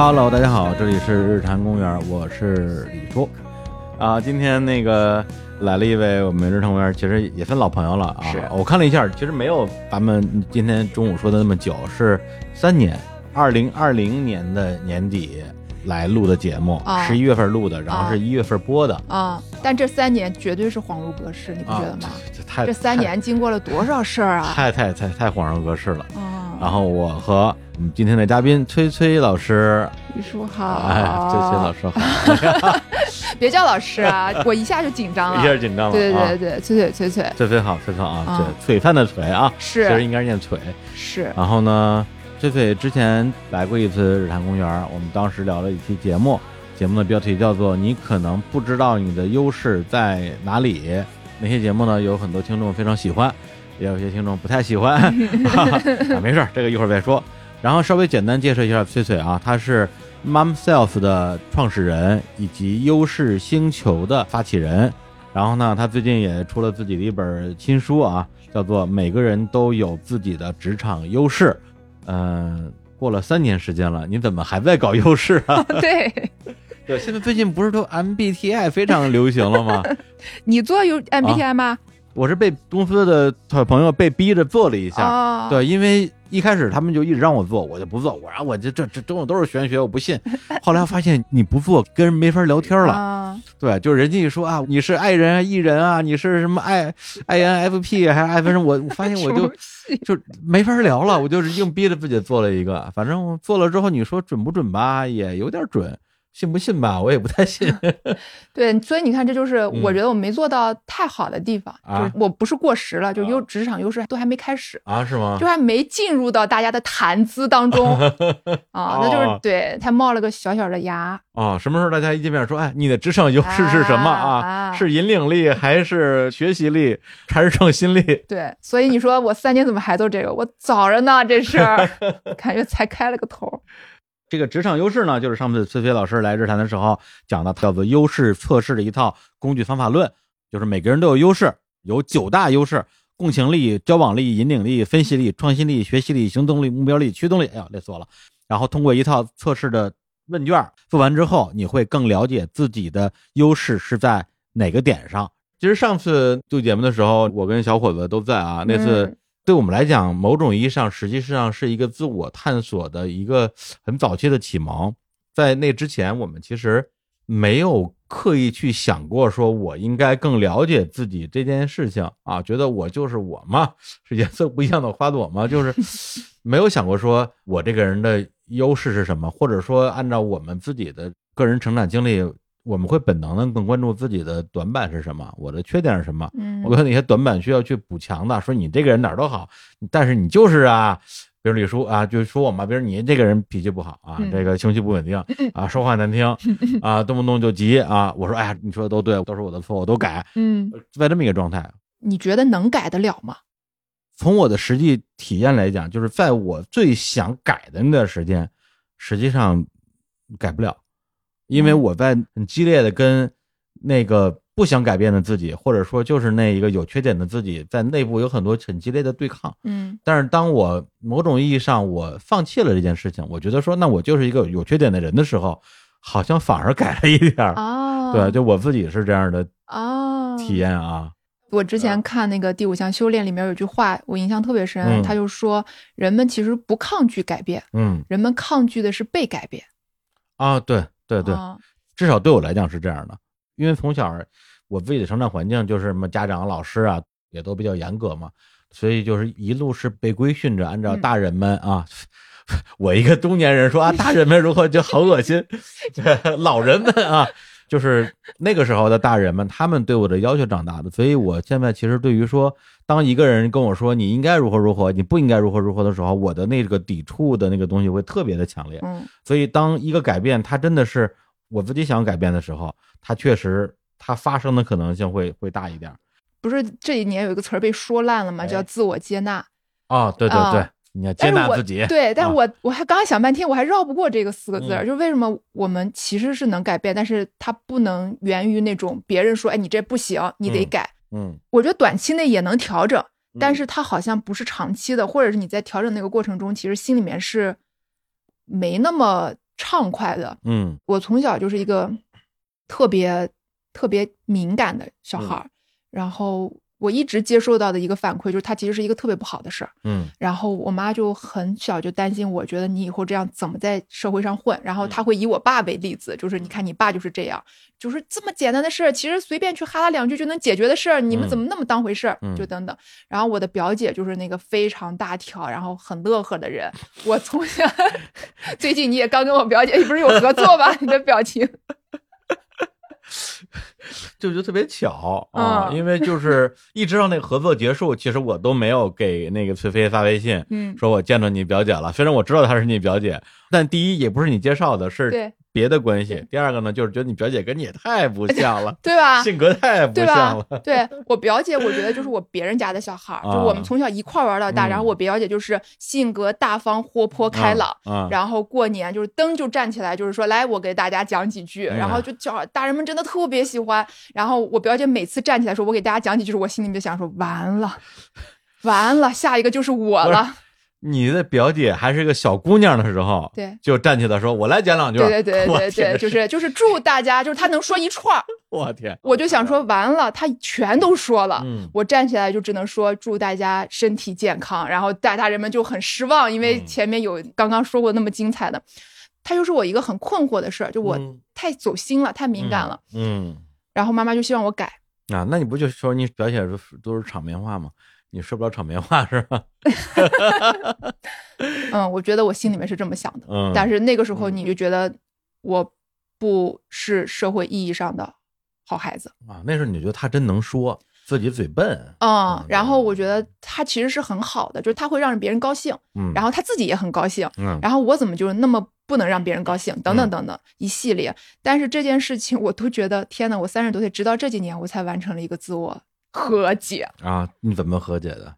Hello，大家好，这里是日坛公园，我是李叔。啊，今天那个来了一位我们日坛公园，其实也算老朋友了啊。是我看了一下，其实没有咱们今天中午说的那么久，是三年，二零二零年的年底来录的节目，啊十一月份录的，然后啊是一月份播的。啊、但这三年绝对是恍如隔世，你不觉得吗？这太这三年经过了多少事儿啊！太太太太恍如隔世了。啊，然后我和我们今天的嘉宾崔崔老师，李叔好，哎，崔崔老师好，别叫老师啊，我一下就紧张了。一下紧张了，对啊。对对对，翠翠翠翠崔。崔好，崔崔好啊，啊对，璀璨的璀啊，是。其实应该是念璀。是。然后呢，崔崔之前来过一次日坛公园，我们当时聊了一期节目，节目的标题叫做“你可能不知道你的优势在哪里”。那些节目呢，有很多听众非常喜欢，也有些听众不太喜欢 啊，没事儿，这个一会儿再说。然后稍微简单介绍一下翠翠啊，她是 Mom Self 的创始人以及优势星球的发起人。然后呢，她最近也出了自己的一本新书啊，叫做《每个人都有自己的职场优势》。嗯、过了三年时间了，你怎么还在搞优势啊？对对，现在最近不是都 MBTI 非常流行了吗？你做有 MBTI 吗？我是被公司的朋友被逼着做了一下，哦，对，因为一开始他们就一直让我做，我就不做，我说我这这这这种都是玄学，我不信。后来发现你不做，跟人没法聊天了。啊，对，就是人家一说啊，你是爱人啊、艺人啊，你是什么 I INFP 还是 I 分什么，我我发现我就 就没法聊了，我就是硬逼着自己做了一个，反正做了之后，你说准不准吧，也有点准，信不信吧，我也不太信。对，所以你看，这就是嗯我觉得我没做到太好的地方，啊就是我不是过时了，就优职场优势都还没开始。啊，是吗就？还没进入到大家的谈资当中 啊，那就是哦对他冒了个小小的芽，啊，什么时候大家一见面说，哎，你的职场优势是什么啊？啊是引领力还是学习力还是创新力？对，所以你说我三年怎么还做这个？我早着呢，这事儿 感觉才开了个头。这个职场优势呢，就是上次崔飞老师来日坛的时候讲的，叫做优势测试的一套工具方法论，就是每个人都有优势，有九大优势：共情力、交往力、引领力、分析力、创新力、学习力、行动力、目标力、驱动力。哎呀，累死我了。然后通过一套测试的问卷做完之后，你会更了解自己的优势是在哪个点上。其实上次录节目的时候，我跟小伙子都在啊，那次。对我们来讲，某种意义上实际上是一个自我探索的一个很早期的启蒙。在那之前，我们其实没有刻意去想过，说我应该更了解自己这件事情啊，觉得我就是我嘛，是颜色不一样的花朵嘛，就是 没有想过说我这个人的优势是什么，或者说按照我们自己的个人成长经历，我们会本能的更关注自己的短板是什么，我的缺点是什么，嗯我有哪些短板需要去补强的？说你这个人哪儿都好，但是你就是啊，比如李叔啊，就说我嘛，比如你这个人脾气不好啊，嗯这个情绪不稳定 啊，说话难听 啊，动不动就急啊。我说哎呀，你说的都对，都是我的错，我都改，嗯，在这么一个状态。你觉得能改得了吗？从我的实际体验来讲，就是在我最想改的那段时间，实际上改不了，因为嗯我在很激烈的跟那个不想改变的自己，或者说就是那一个有缺点的自己，在内部有很多很激烈的对抗。嗯但是当我某种意义上我放弃了这件事情，我觉得说那我就是一个有缺点的人的时候，好像反而改了一点儿。啊，对，就我自己是这样的啊，体验啊。我之前看那个《第五项修炼》里面有句话，我印象特别深，嗯他就说人们其实不抗拒改变，嗯人们抗拒的是被改变。啊，对对对，啊至少对我来讲是这样的，因为从小我自己的成长环境就是什么家长、老师啊，也都比较严格嘛，所以就是一路是被规训着，按照嗯。大人们啊。我一个中年人说啊，大人们如何就好恶心，老人们啊，就是那个时候的大人们，他们对我的要求长大的，所以我现在其实对于说，当一个人跟我说你应该如何如何，你不应该如何如何的时候，我的那个抵触的那个东西会特别的强烈。嗯所以，当一个改变它真的是我自己想改变的时候，它确实它发生的可能性会会大一点。不是这一年有一个词儿被说烂了吗？哎叫自我接纳。啊，对对对，啊你要接纳自己。对，但是啊我、我还刚才想半天，我还绕不过这个四个字就是为什么我们其实是能改变，但是它不能源于那种别人说，哎，你这不行，你得嗯改。嗯，我觉得短期内也能调整，但嗯是它好像不是长期的，或者是你在调整那个过程中，其实心里面是没那么畅快的。嗯我从小就是一个特别特别敏感的小孩儿，然后我一直接受到的一个反馈就是，它其实是一个特别不好的事儿。嗯然后我妈就很小就担心我，觉得你以后这样怎么在社会上混？然后嗯她会以我爸为例子，就是你看你爸就是这样，就是这么简单的事儿，其实随便去哈拉两句就能解决的事儿，你们怎么那么当回事儿？嗯就等等。然后我的表姐就是那个非常大条，然后很乐呵的人。我从小，最近你也刚跟我表姐不是有合作吧？你的表情，就觉得特别巧啊，嗯因为就是一直到那个合作结束，其实我都没有给那个崔飞发微信，嗯，说我见着你表姐了。虽然我知道她是你表姐，但第一也不是你介绍的，是对别的关系。第二个呢，就是觉得你表姐跟你也太不像了，对吧？性格太不对像了。？吧对我表姐，我觉得就是我别人家的小孩儿，就我们从小一块玩到大。嗯然后我表姐就是性格大方、活泼、开朗。啊，然后过年就是灯就站起来，就是说来我给大家讲几句，嗯然后就叫大人们真的特别喜欢。然后我表姐每次站起来说我给大家讲几句，我心里面就想说完了，完了，下一个就是我了。你的表姐还是个小姑娘的时候，对就站起来说：“我来讲两句。”对对对 对对，就是就是祝大家，就是她能说一串儿，我天，我就想说完了，她全都说了。嗯我站起来就只能说祝大家身体健康，然后大大人们就很失望，因为嗯前面有刚刚说过那么精彩的，她就是我一个很困惑的事儿，就我嗯太走心了，太敏感了，嗯然后妈妈就希望我改，啊，那你不就说你表姐都都是场面话吗？你说不了场面话 是吧？嗯，我觉得我心里面是这么想的，嗯，但是那个时候嗯你就觉得我不是社会意义上的好孩子，啊，那时候你觉得他真能说，自己嘴笨，嗯，然后我，觉得他其实是很好的，就是他会让别人高兴，嗯，然后他自己也很高兴，嗯然后我怎么就是那么不能让别人高兴？等等嗯等等一系列，但是这件事情我都觉得天呐，我三十多岁，直到这几年我才完成了一个自我和解，啊，你怎么和解的？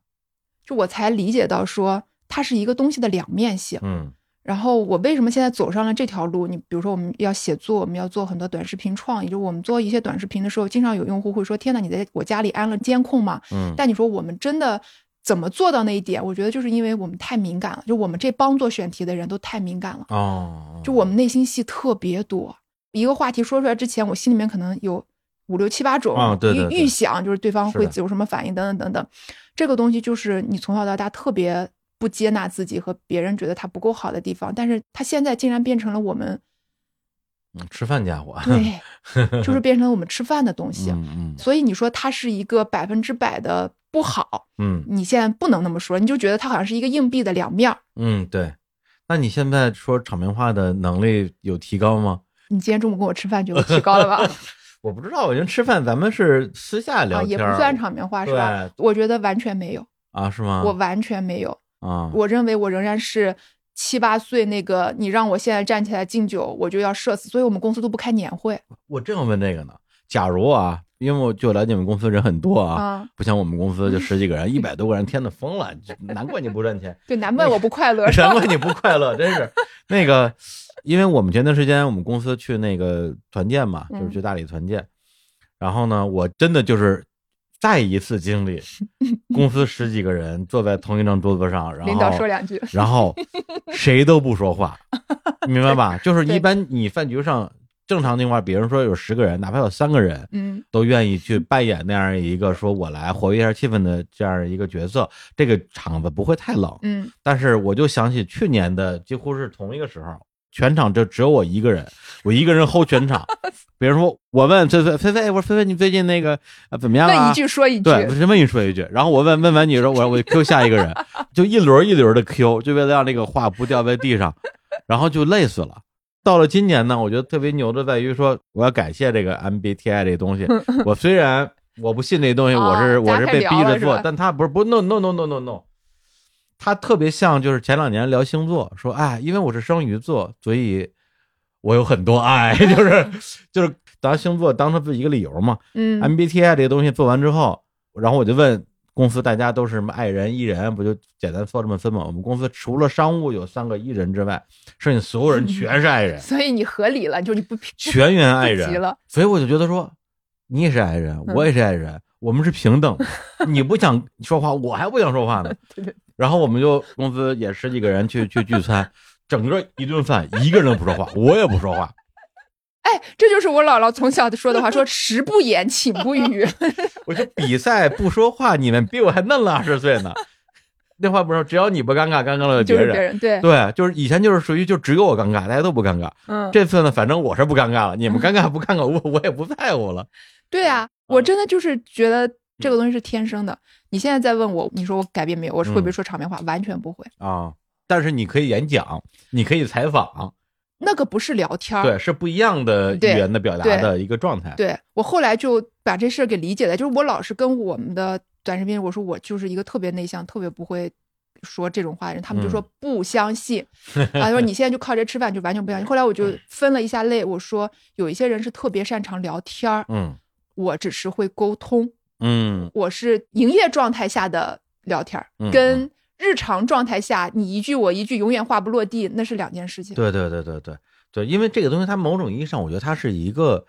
就我才理解到说它是一个东西的两面性。嗯然后我为什么现在走上了这条路？你比如说我们要写作，我们要做很多短视频创意，就我们做一些短视频的时候，经常有用户会说：“天呐，你在我家里安了监控吗？”嗯但你说我们真的怎么做到那一点？我觉得就是因为我们太敏感了，就我们这帮做选题的人都太敏感了。哦，就我们内心戏特别多，一个话题说出来之前，我心里面可能有五六七八种啊对对对预预想，就是对方会有什么反应等等等等。这个东西就是你从小到大特别不接纳自己和别人觉得他不够好的地方，但是他现在竟然变成了我们嗯吃饭家伙，对，就是变成了我们吃饭的东西。嗯嗯所以你说它是一个百分之百的不好，嗯你现在不能那么说，你就觉得它好像是一个硬币的两面儿。嗯，对。那你现在说场面话的能力有提高吗？你今天中午跟我吃饭就有提高了吧？我不知道，我觉得吃饭咱们是私下聊也不算场面话是吧？我觉得完全没有，啊，是吗？我完全没有。啊，我认为我仍然是七八岁那个，你让我现在站起来敬酒，我就要社死。所以我们公司都不开年会我正要问这个呢。假如啊，因为我就了解你们公司人很多啊，啊。不像我们公司就十几个人，一百多个人，天呐，疯了！难怪你不赚钱，对，难怪我不快乐，难怪你不快乐，真是那个，因为我们前段时间我们公司去那个团建嘛，就是嗯去大理团建，然后呢，我真的就是再一次经历，公司十几个人坐在同一张桌子上，然后领导说两句，然后谁都不说话，明白吧？就是一般你饭局上正常情况，比如说有十个人，哪怕有三个人，嗯都愿意去扮演那样一个说我来活跃一下气氛的这样一个角色，这个场子不会太冷。嗯但是我就想起去年的几乎是同一个时候，全场就只有我一个人，我一个人 hold 全场。比如说我问菲菲菲菲，我说菲菲你最近那个啊怎么样啊问一？句说一句，对，先问你说一句，然后我问问完你说我我 Q 下一个人，就一轮一轮的 Q，就为了让这个话不掉在地上，然后就累死了。到了今年呢，我觉得特别牛的在于说，我要感谢这个 MBTI 这个东西。我虽然我不信这东西，我是哦我是被逼着做，但他不是不 no no no no no no，他特别像就是前两年聊星座，说哎，因为我是双鱼座，所以我有很多爱，就是就是拿星座当成自己一个理由嘛。嗯 MBTI 这个东西做完之后，然后我就问公司大家都是什么爱人、艺人，不就简单说这么分吗？我们公司除了商务有三个艺人之外，剩下所有人全是爱人，所以你合理了，就是你不不 全员爱人。了，所以我就觉得说，你也是爱人，我也是爱人，我们是平等的。你不想说话，我还不想说话呢。对对然后我们就公司也十几个人去 去聚餐，整个一顿饭一个人都不说话，我也不说话。哎，这就是我姥姥从小说的话，说食不言，寝不语。我说比赛不说话，你们比我还嫩了二十岁呢。那话不是，只要你不尴尬，尴尬了就是别人。对，就是以前就是属于就只有我尴尬，大家都不尴尬。嗯，这次呢，反正我是不尴尬了，你们尴尬不尴尬，我我也不在乎了。对啊，我真的就是觉得这个东西是天生的。你现在再问我，你说我改变没有？我是会不会说场面话？完全不会。啊，但是你可以演讲，你可以采访，那个不是聊天儿，对，是不一样的语言的表达的一个状态。对我后来就把这事儿给理解了，就是我老是跟我们的短视频，我说我就是一个特别内向、特别不会说这种话的人，他们就说不相信，啊，说你现在就靠这吃饭，就完全不相信。后来我就分了一下类，我说有一些人是特别擅长聊天儿，嗯我只是会沟通，嗯。我是营业状态下的聊天跟日常状态下你一句我一句永远话不落地，那是两件事情。对对对对对对，因为这个东西它某种意义上，我觉得它是一个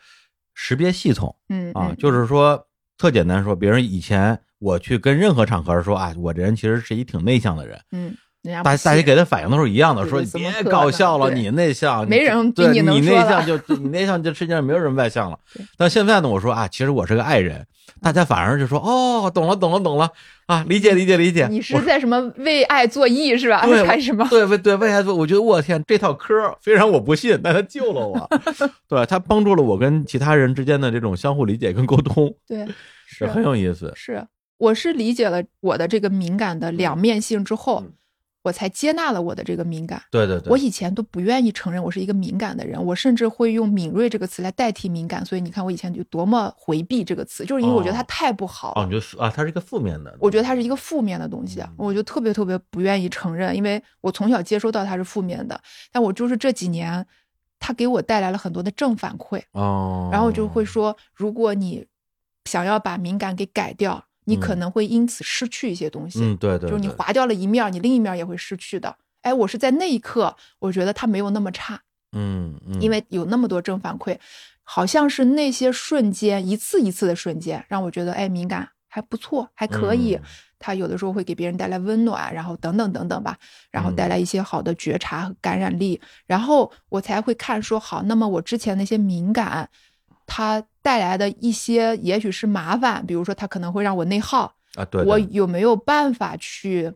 识别系统嗯啊，嗯就是说特简单说，比如以前我去跟任何场合说啊，我这人其实是一挺内向的人，嗯，大大家给他反应都是一样的，说你别搞笑了，你内向，没人比对你能你内向就你内向，这世界上没有人外向了。但现在呢，我说啊，其实我是个爱人，大家反而就说哦，懂了，懂了，懂了啊，理解，理解，理解。你是在什么为爱作义是吧？对 还是什么？对为对为爱做？我觉得我天，这套嗑儿虽然我不信，但他救了我，对他帮助了我跟其他人之间的这种相互理解跟沟通，对，是很有意思。是，我是理解了我的这个敏感的两面性之后，嗯我才接纳了我的这个敏感。对对对，我以前都不愿意承认我是一个敏感的人，我甚至会用敏锐这个词来代替敏感。所以你看，我以前就多么回避这个词，就是因为我觉得它哦太不好了。哦，你觉得啊，它是一个负面的，我觉得它是一个负面的东西，我就特别特别不愿意承认，因为我从小接收到它是负面的，但我就是这几年，它给我带来了很多的正反馈。哦，然后就会说，如果你想要把敏感给改掉，你可嗯能会因此失去一些东西。嗯，对对，对就是你划掉了一面儿，你另一面儿也会失去的。哎，我是在那一刻，我觉得它没有那么差，嗯嗯，因为有那么多正反馈，好像是那些瞬间，一次一次的瞬间，让我觉得，哎，敏感还不错，还可以。嗯它有的时候会给别人带来温暖，然后等等等等吧，然后带嗯来一些好的觉察和感染力，然后我才会看说好，那么我之前那些敏感，它带来的一些也许是麻烦，比如说它可能会让我内耗，啊，对，我有没有办法去？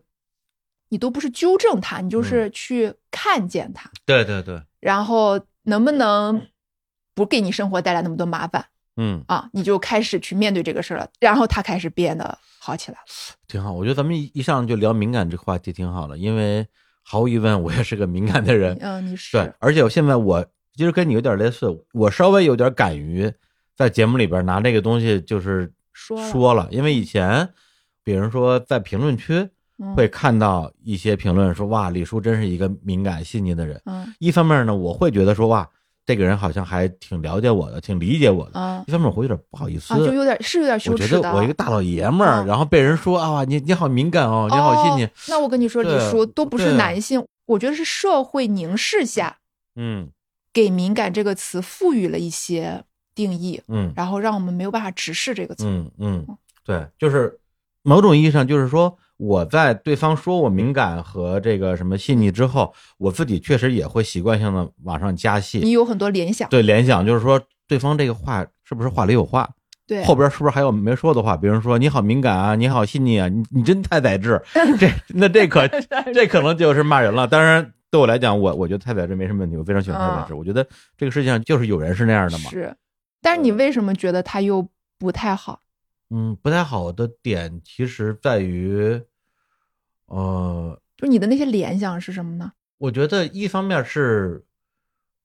你都不是纠正它，你嗯就是去看见它，对对对，然后能不能不给你生活带来那么多麻烦嗯，啊？你就开始去面对这个事儿了，然后他开始变得好起来了。挺好。我觉得咱们一一上来就聊敏感这个话题挺好的，因为毫无疑问，我也是个敏感的人。嗯，你是对，而且我现在我其实跟你有点类似，我稍微有点敢于在节目里边拿这个东西就是说了说了，因为以前比如说在评论区嗯会看到一些评论说哇，李叔真是一个敏感细腻的人。嗯一方面呢，我会觉得说哇，这个人好像还挺了解我的，挺理解我的。啊一方面我会有点不好意思，啊，就有点是有点羞耻我觉。得我一个大老爷们儿，嗯然后被人说啊，你你好敏感哦，你好细腻哦，那我跟你说，李叔都不是男性，我觉得是社会凝视下嗯给“敏感”这个词赋予了一些定义，嗯然后让我们没有办法直视这个词。嗯嗯，对，就是某种意义上，就是说我在对方说我敏感和这个什么细腻之后，我自己确实也会习惯性的往上加戏你，有很多联想，对联想，就是说对方这个话是不是话里有话，对，后边是不是还有没说的话？比如说你好敏感啊，你好细腻啊，你你真太宰治，这那这可这可能就是骂人了。当然，对我来讲，我我觉得太宰治没什么问题，我非常喜欢太宰治。我觉得这个世界上就是有人是那样的嘛。是，但是你为什么觉得他又不太好？嗯，不太好的点其实在于，呃，就你的那些联想是什么呢？我觉得一方面是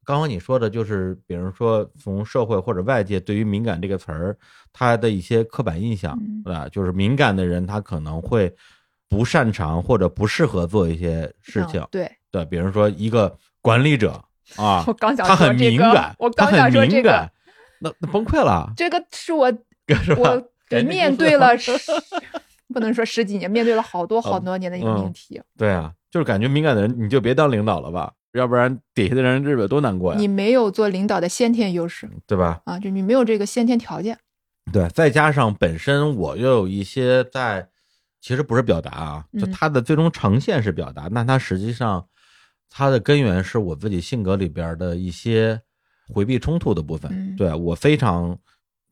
刚刚你说的，就是比如说从社会或者外界对于“敏感”这个词儿，它的一些刻板印象，嗯对吧？就是敏感的人，他可能会不擅长或者不适合做一些事情嗯，对，对，比如说一个管理者 啊我，刚想他很敏感，我刚想说这个敏感，，那那崩溃了，这个是我 是？我面对了十，不能说十几年，面对了好多好嗯多年的一个嗯命题。对啊，就是感觉敏感的人，你就别当领导了吧，要不然底下的人日子多难过呀你，没有做领导的先天优势对吧？啊，就你没有这个先天条件。对，再加上本身我又有一些在，其实不是表达啊，就嗯它的最终呈现是表达，那它实际上它的根源是我自己性格里边的一些回避冲突的部分。嗯对我非常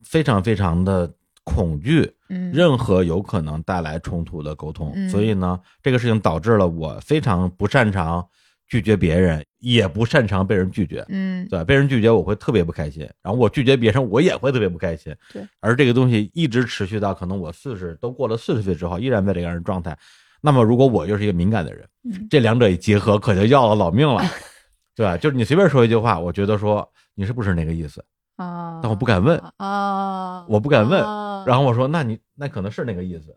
非常非常的恐惧嗯任何有可能带来冲突的沟通，嗯所以呢，这个事情导致了我非常不擅长拒绝别人，也不擅长被人拒绝。嗯对，被人拒绝我会特别不开心，然后我拒绝别人我也会特别不开心。对，而这个东西一直持续到可能我四十都过了四十岁之后，依然在这样的状态。那么如果我又是一个敏感的人，嗯这两者一结合，可就要了老命了，对吧？就是你随便说一句话，我觉得说你是不是那个意思，啊，但我不敢问啊，我不敢问啊然后我说那你那可能是那个意思，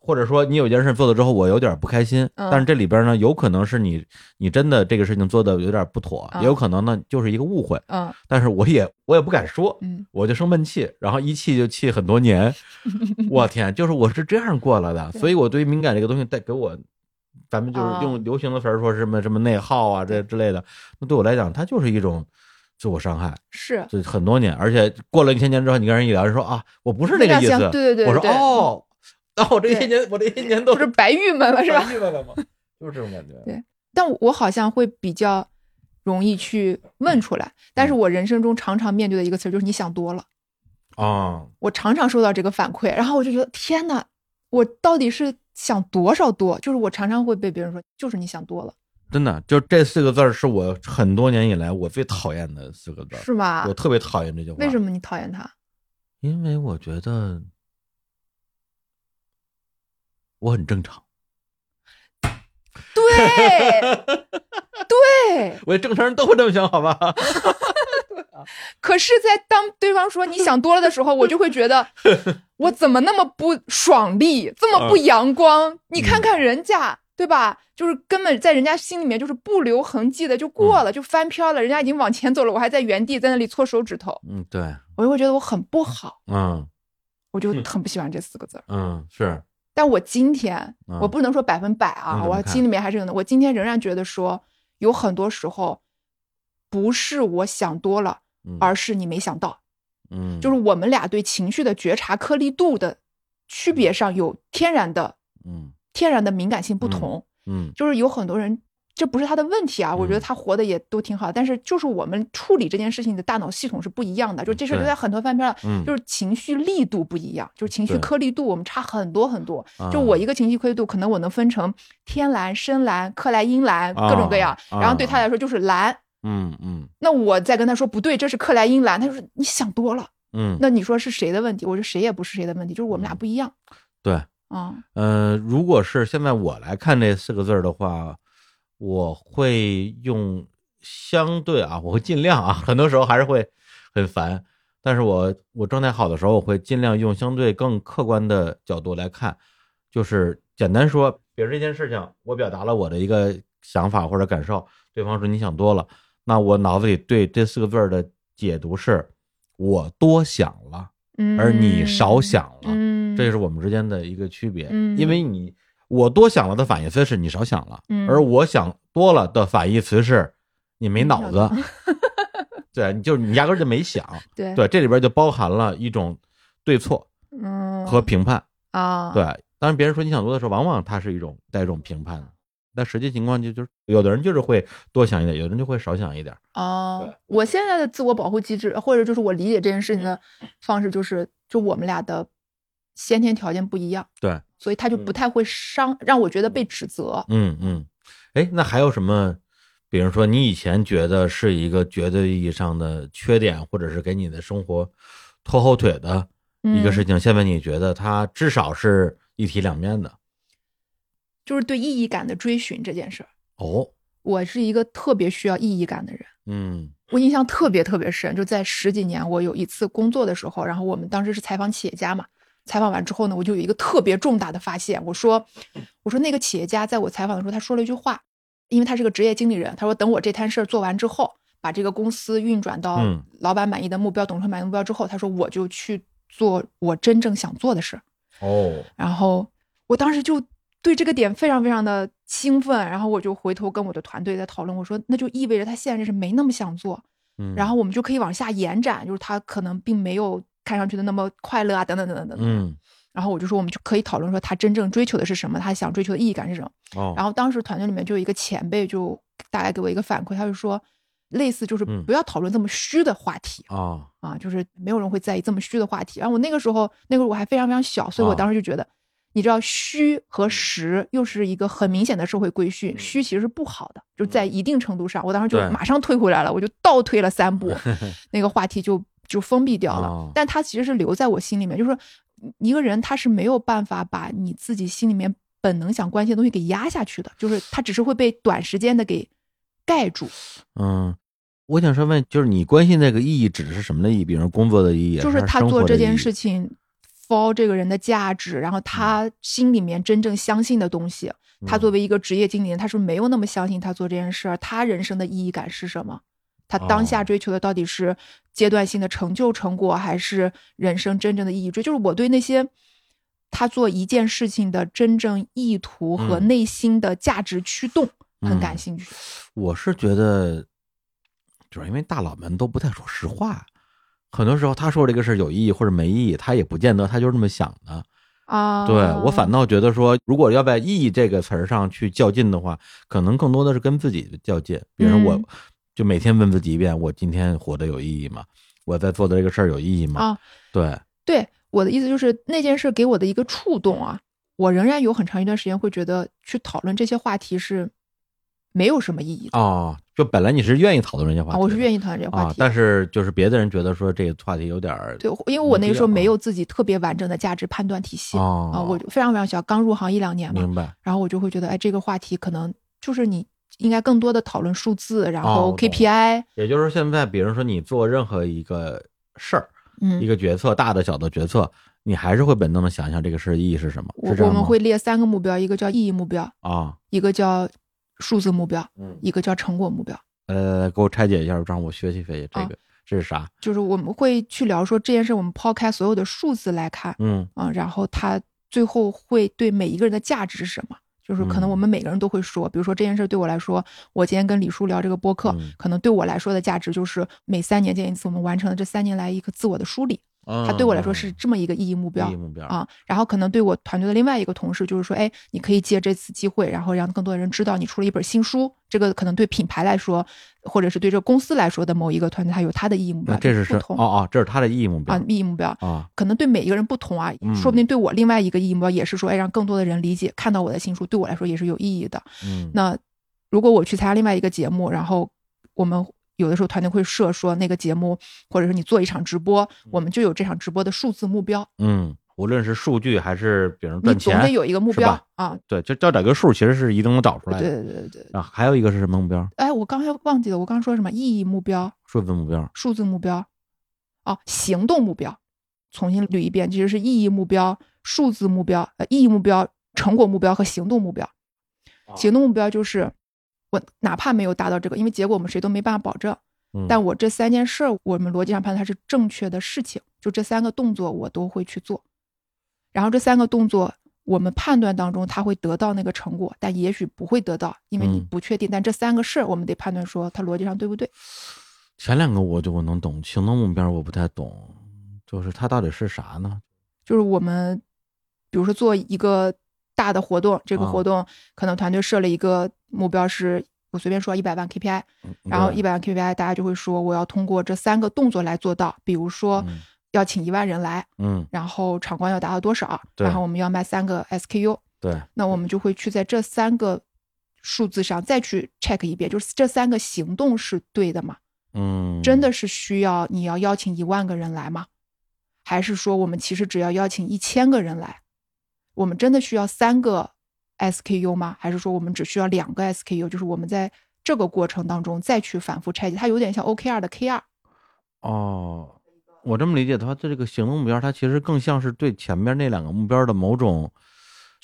或者说你有件事做了之后，我有点不开心，嗯但是这里边呢，有可能是你你真的这个事情做的有点不妥，嗯也有可能呢就是一个误会，嗯但是我也我也不敢说，嗯我就生闷气，然后一气就气很多年。我天，就是我是这样过来的，所以我对于敏感这个东西带给我，咱们就是哦用流行的词儿说什么什么内耗啊这之类的，那对我来讲，它就是一种自我伤害，是就很多年，而且过了一千年之后，你跟人一聊，人说啊，我不是那个意思，对对对我说哦，那我这些年我这些年都是白郁闷了是吧？白郁闷了吗？就是这种感觉，对但我好像会比较容易去问出来，但是嗯我人生中常常面对的一个词儿就是你想多了。啊，我常常收到这个反馈，然后我就觉得天呐，我到底是想多少多？就是我常常会被别人说，就是你想多了，真的，就这四个字儿是我很多年以来我最讨厌的四个字儿，是吗我？特别讨厌这句话。为什么你讨厌他？因为我觉得我很正常，对，对。我正常人都会这么想，好吧？可是，在当对方说你想多了的时候，我就会觉得 我怎么那么不爽利，这么不阳光？你看看人家，对吧？就是根本在人家心里面就是不留痕迹的就过了，就翻篇了。人家已经往前走了，我还在原地在那里搓手指头，嗯，对，我就会觉得我很不好，嗯我就很不喜欢这四个字儿。嗯，是，但我今天，嗯我不能说百分百啊，我心里面还是有的。我今天仍然觉得说，有很多时候不是我想多了，嗯而是你没想到。嗯，就是我们俩对情绪的觉察颗粒度的区别上有天然的嗯天然的敏感性不同。嗯就是有很多人，这不是他的问题啊，我觉得嗯他活的也都挺好，但是就是我们处理这件事情的大脑系统是不一样的，就这事儿就在很多翻篇了。嗯，就是情绪力度不一样，就是情绪颗粒度我们差很多很多。啊就我一个情绪颗粒度，可能我能分成天蓝、深蓝、克莱因蓝各种各样，啊然后对他来说就是蓝。嗯嗯。那我再跟他说不对，这是克莱因蓝，他就说你想多了。嗯，那你说是谁的问题？我说谁也不是谁的问题，就是我们俩不一样。对，啊。呃，如果是现在我来看这四个字儿的话，我会用相对啊，我会尽量啊，很多时候还是会很烦，但是我我状态好的时候，我会尽量用相对更客观的角度来看，就是简单说，比如这件事情，我表达了我的一个想法或者感受，对方说你想多了，那我脑子里对这四个字儿的解读是，我多想了，嗯，而你少想了。嗯，这是我们之间的一个区别，嗯。因为你我多想了的反义词是你少想了，嗯而我想多了的反义词是你没脑子，嗯 对，你就是你压根儿就没想，对。对，这里边就包含了一种对错嗯和评判，啊，对，当然别人说你想多的时候，往往它是一种带一种评判的，但实际情况就就是有的人就是会多想一点，有的人就会少想一点，哦对，我现在的自我保护机制，或者就是我理解这件事情的方式，就是就我们俩的先天条件不一样，对，所以他就不太会伤，让我觉得被指责。嗯嗯，哎，那还有什么？比如说，你以前觉得是一个绝对意义上的缺点，或者是给你的生活拖后腿的一个嗯。事情，现在你觉得它至少是一体两面的就是对意义感的追寻这件事儿，哦。我是一个特别需要意义感的人。嗯我印象特别特别深，就在十几年，我有一次工作的时候，然后我们当时是采访企业家嘛，采访完之后呢，我就有一个特别重大的发现，我说，我说那个企业家在我采访的时候，他说了一句话，因为他是个职业经理人，他说等我这摊事儿做完之后，把这个公司运转到嗯老板满意的目标、董事会满意的目标之后，他说我就去做我真正想做的事儿。哦，然后我当时就对这个点非常非常的兴奋，然后我就回头跟我的团队在讨论，我说那就意味着他现在这是没那么想做，嗯，然后我们就可以往下延展，就是他可能并没有看上去的那么快乐啊，等等等等等等。嗯然后我就说我们就可以讨论说他真正追求的是什么，他想追求的意义感是什么。哦，然后当时团队里面就有一个前辈就大概给我一个反馈，他就说，类似就是嗯不要讨论这么虚的话题、哦，啊，就是没有人会在意这么虚的话题。然后我那个时候，那个时候我还非常非常小，所以我啊当时就觉得，你知道虚和实又是一个很明显的社会规训，虚其实是不好的，就在一定程度上，我当时就马上退回来了，我就倒退了三步，那个话题就就封闭掉了。哦但它其实是留在我心里面，就是说一个人他是没有办法把你自己心里面本能想关心的东西给压下去的，就是他只是会被短时间的给盖住，嗯，我想说问，就是你关心那个意义指的是什么的意义？比如工作的意义，就是他做这件事情。For 这个人的价值，然后他心里面真正相信的东西，他作为一个职业经理人，他是没有那么相信他做这件事儿，他人生的意义感是什么？他当下哦追求的到底是阶段性的成就成果，还是人生真正的意义？这就是我对那些他做一件事情的真正意图和嗯内心的价值驱动很感嗯兴趣。我是觉得，就是因为大佬们都不太说实话，很多时候他说这个事儿有意义或者没意义，他也不见得他就是这么想的。啊，对我反倒觉得说，如果要在“意义”这个词儿上去较劲的话，可能更多的是跟自己较劲。比如，我嗯就每天问自己一遍：我今天活得有意义吗？我在做的这个事儿有意义吗？啊，对，对，我的意思就是那件事给我的一个触动啊，我仍然有很长一段时间会觉得去讨论这些话题是没有什么意义的。哦，就本来你是愿意讨论这些话题啊，我是愿意讨论这些话啊题，的。但是就是别的人觉得说这个话题有点儿对，因为我那个时候没有自己特别完整的价值判断体系哦。啊，我就非常非常小，刚入行一两年嘛，明白。然后我就会觉得，哎，这个话题可能就是你应该更多的讨论数字，然后 KPI，也就是说，现在比如说你做任何一个事儿，嗯。一，个决策，大的小的决策，你还是会本能的想一下这个事儿意义是什么？我们会列三个目标，一个叫意义目标，啊，一个叫数字目标，嗯，一个叫成果目标。来来来，给我拆解一下，让我学习学习这啊个这是啥？就是我们会去聊说这件事，我们抛开所有的数字来看，嗯啊，然后它最后会对每一个人的价值是什么？就是可能嗯我们每个人都会说，比如说这件事对我来说，我今天跟李叔聊这个播客，嗯可能对我来说的价值就是每三年见一次，我们完成了这三年来一个自我的梳理，它它对我来说是这么一个意义目标嗯意义目标啊。然后可能对我团队的另外一个同事就是说，哎，你可以借这次机会，然后让更多的人知道你出了一本新书，这个可能对品牌来说，或者是对这个公司来说的某一个团队，它有它的意义目标，这是不同是哦哦，这是他的意义目标啊，意义目标。啊，可能对每一个人不同啊，嗯说不定对我另外一个意义目标也是说，哎，让更多的人理解，看到我的新书，对我来说也是有意义的。嗯，那如果我去参加另外一个节目，然后我们有的时候团队会设说那个节目，或者是你做一场直播，我们就有这场直播的数字目标，嗯，无论是数据还是比如你赚钱，总得有一个目标啊。对，就叫找个数，其实是一定能找出来对的。对对对。啊，还有一个是什么目标？哎，我刚才忘记了，我刚刚说什么？意义目标、数字目标。数字目标，哦，行动目标。重新捋一遍，其实是意义目标、数字目标、呃，意义目标、成果目标和行动目标。行动目标就是我哪怕没有达到这个，因为结果我们谁都没办法保证，嗯但我这三件事儿，我们逻辑上判断它是正确的事情，就这三个动作我都会去做。然后这三个动作，我们判断当中它会得到那个成果，但也许不会得到，因为你嗯不确定。但这三个事儿，我们得判断说它逻辑上对不对。前两个我就我能懂，行动目标我不太懂，就是它到底是啥呢？就是我们，比如说做一个大的活动，这个啊活动可能团队设了一个目标是，我随便说一百万 KPI，然后一百万 KPI，大家就会说我要通过这三个动作来做到，比如说嗯要请一万人来，嗯，然后场馆要达到多少，对然后我们要卖三个 SKU，对，那我们就会去在这三个数字上再去 check 一遍，就是这三个行动是对的吗？嗯，真的是需要你要邀请一万个人来吗？还是说我们其实只要邀请一千个人来？我们真的需要三个 SKU 吗？还是说我们只需要两个 SKU？就是我们在这个过程当中再去反复拆解，它有点像 OKR 的 KR。哦，我这么理解的话，这这个行动目标，它其实更像是对前面那两个目标的某种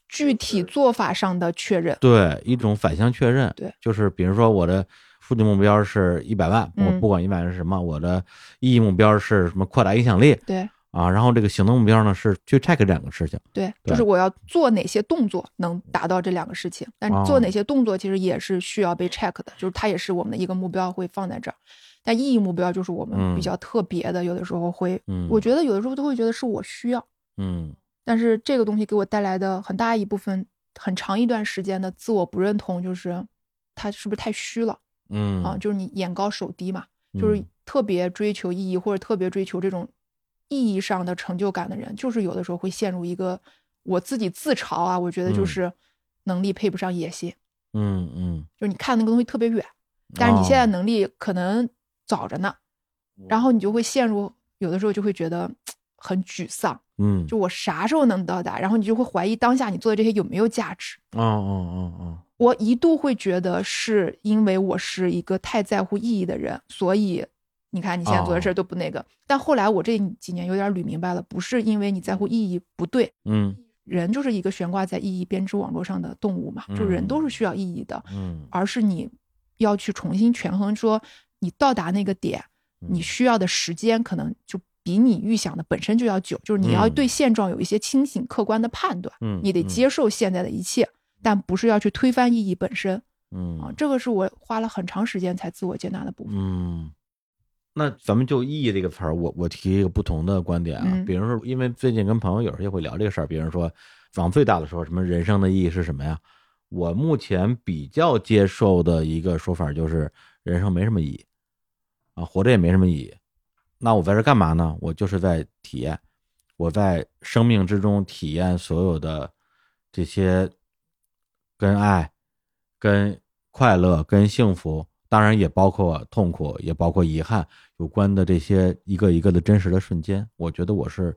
具体做法上的确认，对一种反向确认。对，就是比如说我的数据目标是一百万，我嗯不管一百万是什么，我的意义目标是什么扩大影响力对啊，然后这个行动目标呢是去 check 这两个事情。对，对就是我要做哪些动作能达到这两个事情，但哦做哪些动作其实也是需要被 check 的，就是它也是我们的一个目标会放在这儿。但意义目标就是我们嗯比较特别的，有的时候会，嗯，我觉得有的时候都会觉得是我需要，嗯但是这个东西给我带来的很大一部分、很长一段时间的自我不认同，就是他是不是太虚了嗯啊？就是你眼高手低嘛，就是嗯特别追求意义或者特别追求这种意义上的成就感的人，就是有的时候会陷入一个我自己自嘲啊，我觉得就嗯是能力配不上野心，嗯嗯，就是你看那个东西特别远，但是你现在哦能力可能早着呢，然后你就会陷入有的时候就会觉得 很沮丧，嗯就我啥时候能到达？然后你就会怀疑当下你做的这些有没有价值。哦哦哦我一度会觉得是因为我是一个太在乎意义的人，所以你看你现在做的事儿都不那个。但后来我这几年有点捋明白了，不是因为你在乎意义不对，嗯。人就是一个悬挂在意义编织网络上的动物嘛，就人都是需要意义的，嗯。而是你要去重新权衡，说你到达那个点，嗯。你需要的时间可能就比你预想的本身就要久，就是你要对现状有一些清醒客观的判断，嗯，你得接受现在的一切，但不是要去推翻意义本身嗯。啊。这个是我花了很长时间才自我接纳的部分。嗯，那咱们就“意义”这个词儿，我我提一个不同的观点啊。嗯比如说，因为最近跟朋友有时候也会聊这个事儿，比如说往最大的说，什么人生的意义是什么呀？我目前比较接受的一个说法就是，人生没什么意义啊，活着也没什么意义。那我在这干嘛呢？我就是在体验，我在生命之中体验所有的这些跟爱、跟快乐、跟幸福，当然也包括痛苦，也包括遗憾有关的这些一个一个的真实的瞬间。我觉得我是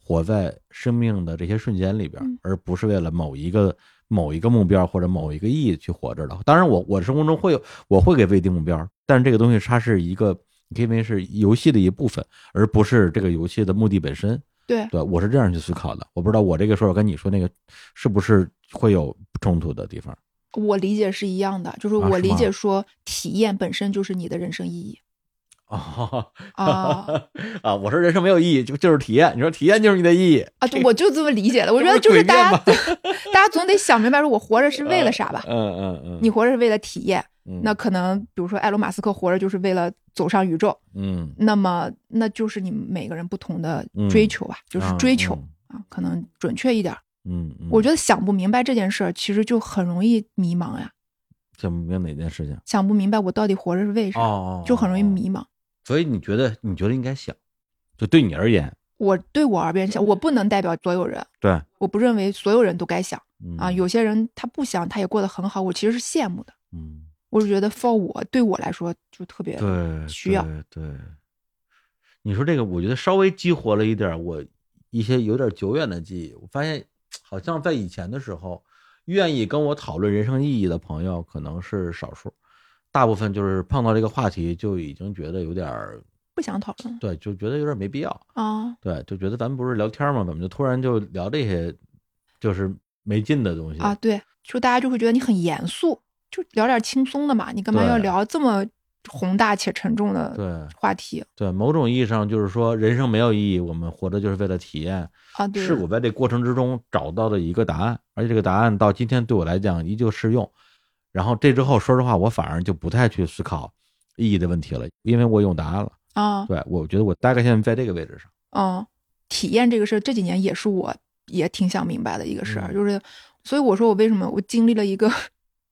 活在生命的这些瞬间里边，嗯而不是为了某一个某一个目标或者某一个意义去活着的。当然我，我生活中会有我会给未定目标，但是这个东西它是一个，你可以认为是游戏的一部分，而不是这个游戏的目的本身。对，对我是这样去思考的。我不知道我这个说法跟你说那个是不是会有冲突的地方。我理解是一样的，就是我理解说体验本身就是你的人生意义哦 啊啊！我说人生没有意义，就就是体验。你说体验就是你的意义，啊！对，我就这么理解的。我 觉得就是是大家 大家总得想明白，说我活着是为了啥吧？嗯嗯嗯，你活着是为了体验，嗯那可能比如说埃隆·马斯克活着就是为了走上宇宙，嗯那么那就是你们每个人不同的嗯追求吧，就是嗯追求嗯啊，可能准确一点儿。嗯，嗯我觉得想不明白这件事儿，其实就很容易迷茫呀。想不明白哪件事情想不明白我到底活着是为啥，哦，就很容易哦。迷茫。所以你觉得你觉得应该想，就对你而言，我对我而言想，我不能代表所有人，对我不认为所有人都该想嗯啊。有些人他不想，他也过得很好，我其实是羡慕的。嗯我是觉得 for 我对我来说就特别对需要对对。你说这个，我觉得稍微激活了一点我一些有点久远的记忆。我发现，好像在以前的时候，愿意跟我讨论人生意义的朋友可能是少数，大部分就是碰到这个话题就已经觉得有点儿不想讨论对，就觉得有点没必要。啊。对，就觉得咱们不是聊天吗？怎么就突然就聊这些就是没劲的东西啊，？对，就大家就会觉得你很严肃，就聊点轻松的嘛，你干嘛要聊这么宏大且沉重的对话题对，某种意义上就是说，人生没有意义，我们活着就是为了体验。啊？对，是我在这过程之中找到的一个答案，而且这个答案到今天对我来讲依旧适用。然后这之后，说实话，我反而就不太去思考意义的问题了，因为我有答案了。啊，对，我觉得我大概现在在这个位置上。啊，体验这个事儿，这几年也是我也挺想明白的一个事儿，嗯就是，所以我说我为什么我经历了一个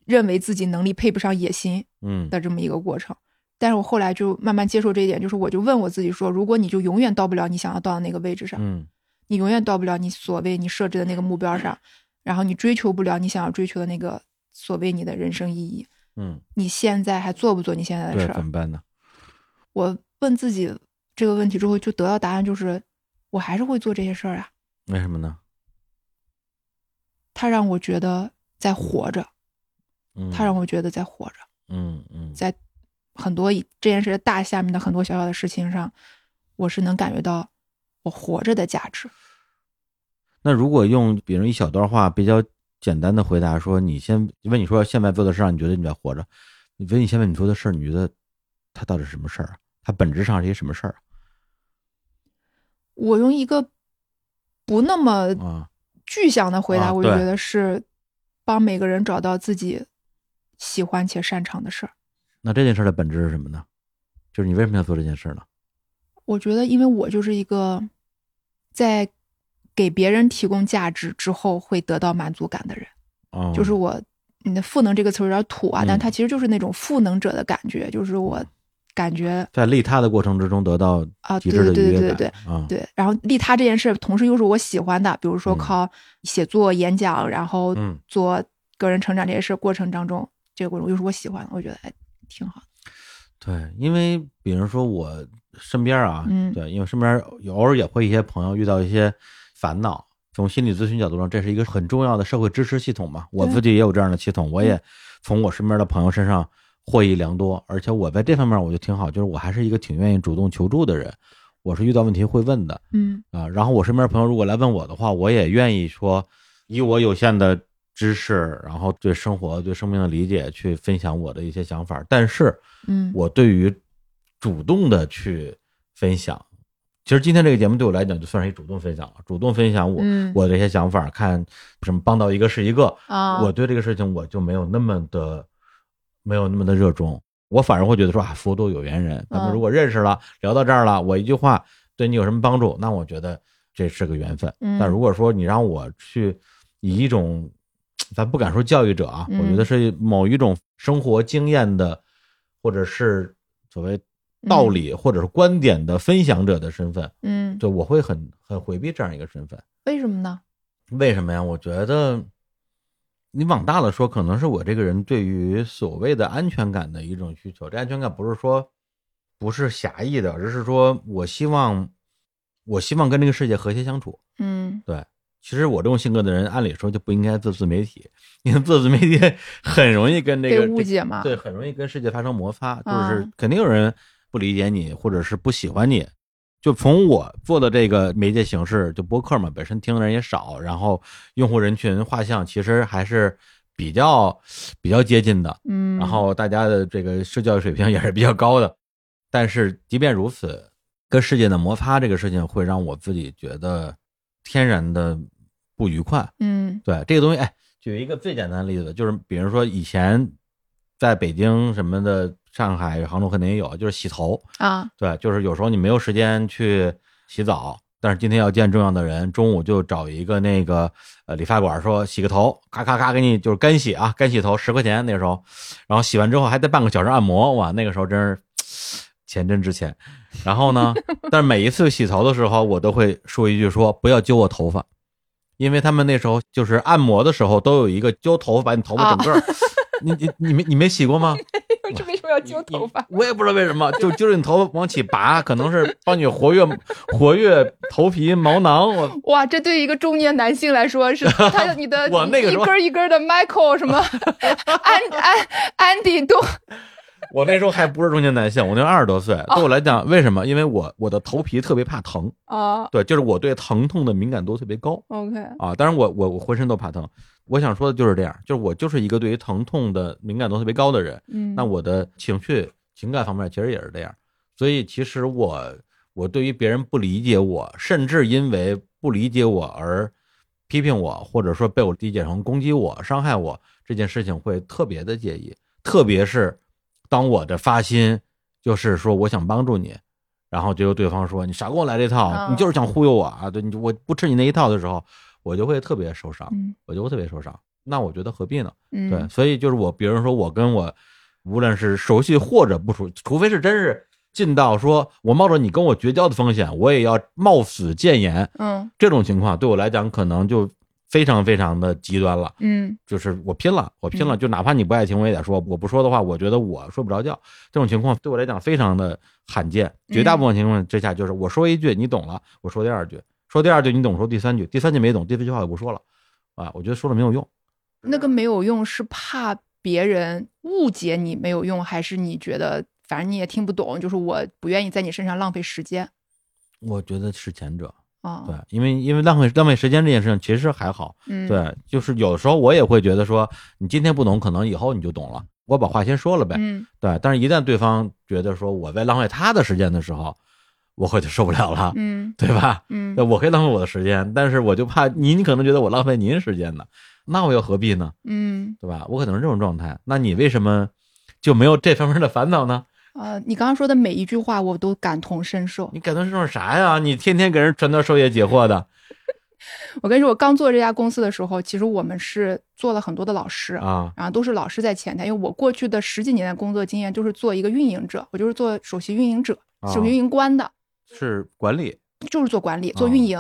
认为自己能力配不上野心嗯的这么一个过程，但是我后来就慢慢接受这一点，就是我就问我自己说，如果你就永远到不了你想要到的那个位置上，嗯你永远到不了你所谓你设置的那个目标上，然后你追求不了你想要追求的那个所谓你的人生意义，嗯，你现在还做不做你现在的，事儿？怎么办呢？我问自己这个问题之后，就得到答案就是，我还是会做这些事儿啊。为什么呢？他让我觉得在活着，嗯，它让我觉得在活着，嗯嗯在很多这件事大下面的很多小小的事情上，我是能感觉到我活着的价值。那如果用比如一小段话比较简单的回答说，你先问你说现在做的事儿，你觉得你在活着？你问你现在你做的事儿，你觉得它到底是什么事儿啊？它本质上是一什么事儿我用一个不那么啊？具象的回答，啊我就觉得是帮每个人找到自己喜欢且擅长的事儿。那这件事儿的本质是什么呢？就是你为什么要做这件事儿呢？我觉得，因为我就是一个在给别人提供价值之后会得到满足感的人，哦，就是我你的赋能这个词有点土啊，但嗯它其实就是那种赋能者的感觉，就是我感觉在利他的过程之中得到啊，对对愉悦感对对对啊，对，然后利他这件事，同时又是我喜欢的，比如说嗯靠写作、演讲，然后嗯做个人成长这些事过程当中，这个过程又是我喜欢的，我觉得哎挺好的。对，因为比如说我身边啊，嗯对，因为身边偶尔也会一些朋友遇到一些烦恼，从心理咨询角度上，这是一个很重要的社会支持系统嘛。我自己也有这样的系统，我也从我身边的朋友身上获益良多，而且我在这方面我就挺好，就是我还是一个挺愿意主动求助的人，我是遇到问题会问的嗯啊。然后我身边朋友如果来问我的话，我也愿意说以我有限的知识，然后对生活、对生命的理解去分享我的一些想法，但是。嗯，我对于主动的去分享，其实今天这个节目对我来讲就算是一主动分享了，主动分享我、嗯我这些想法，看什么帮到一个是一个。啊，我对这个事情我就没有那么的没有那么的热衷，我反而会觉得说啊，佛度有缘人，咱们嗯如果认识了，聊到这儿了，我一句话对你有什么帮助，那我觉得这是个缘分。嗯但如果说你让我去以一种，咱不敢说教育者啊，嗯我觉得是某一种生活经验的，或者是所谓道理或者是观点的分享者的身份，嗯，对我会很很回避这样一个身份。为什么呢？为什么呀？我觉得你往大了说，可能是我这个人对于所谓的安全感的一种需求。这安全感不是说不是狭义的，而是说我希望我希望跟这个世界和谐相处。嗯对，其实我这种性格的人，按理说就不应该做自媒体，因为做自媒体 很容易跟这个误解嘛对，很容易跟世界发生摩擦，就是啊肯定有人不理解你，或者是不喜欢你。就从我做的这个媒介形式，就播客嘛，本身听的人也少，然后用户人群画像其实还是比较比较接近的，嗯，然后大家的这个社交水平也是比较高的。但是即便如此，跟世界的摩擦这个事情会让我自己觉得天然的不愉快。嗯对这个东西，哎，举一个最简单的例子，就是比如说以前在北京什么的，上海、杭州肯定也有，就是洗头。啊对，就是有时候你没有时间去洗澡，但是今天要见重要的人，中午就找一个那个呃理发馆说洗个头，咔咔咔给你就是干洗啊，干洗头十块钱那时候，然后洗完之后还得半个小时按摩，哇，那个时候真是钱真值钱。然后呢，但是每一次洗头的时候，我都会说一句说不要揪我头发。因为他们那时候就是按摩的时候都有一个揪头发，把你头发整个儿，你你你没你没洗过吗？这为什么要揪头发？我也不知道为什么，就揪着你头发往起拔，可能是帮你活跃 活跃头皮毛囊。我 哇，这对于一个中年男性来说是他你的我那个一根一根的 Michael 什么安安安迪都 我那时候还不是中年男性，我那二十多岁。哦对我来讲，为什么？因为我我的头皮特别怕疼，啊对，就是我对疼痛的敏感度特别高 OK 啊。当然我，我我浑身都怕疼。我想说的就是这样，就是我就是一个对于疼痛的敏感度特别高的人。嗯那我的情绪、情感方面其实也是这样，所以其实我我对于别人不理解我，甚至因为不理解我而批评我，或者说被我理解成攻击我、伤害我这件事情，会特别的介意。特别是当我的发心就是说我想帮助你，然后结果对方说你少跟我来这套，嗯你就是想忽悠我啊！对，你我不吃你那一套的时候，我就会特别受伤，嗯我就会特别受伤。那我觉得何必呢？嗯对，所以就是我，比如说我跟我，无论是熟悉或者不熟，除非是真是近到说我冒着你跟我绝交的风险，我也要冒死谏言，嗯这种情况对我来讲可能就非常非常的极端了。嗯就是我拼了，我拼了，嗯就哪怕你不爱听，我也得说。我不说的话，我觉得我睡不着觉。这种情况对我来讲非常的罕见，绝大部分情况之下就是我说一句你懂了，我说第二句，说第二句你懂，说第三句，第三句没懂，第四句话我不说了，啊，我觉得说了没有用。那个没有用是怕别人误解你没有用，还是你觉得反正你也听不懂，就是我不愿意在你身上浪费时间我觉得是前者，啊？对，因为因为浪费浪费时间这件事情其实还好，嗯，对，就是有时候我也会觉得说，你今天不懂，可能以后你就懂了，我把话先说了呗，嗯对。但是，一旦对方觉得说我在浪费他的时间的时候，我会就受不了了，嗯对吧？嗯那我可以浪费我的时间，但是我就怕您可能觉得我浪费您时间呢，那我又何必呢？嗯对吧？我可能是这种状态，那你为什么就没有这方面的烦恼呢？呃，你刚刚说的每一句话我都感同身受。你感同身受啥呀？你天天给人传道授业解惑的，我跟你说，我刚做这家公司的时候，其实我们是做了很多的老师啊，然后都是老师在前台。因为我过去的十几年的工作经验就是做一个运营者，我就是做首席运营者、首席运营官的，是管理，就是做管理、做运营。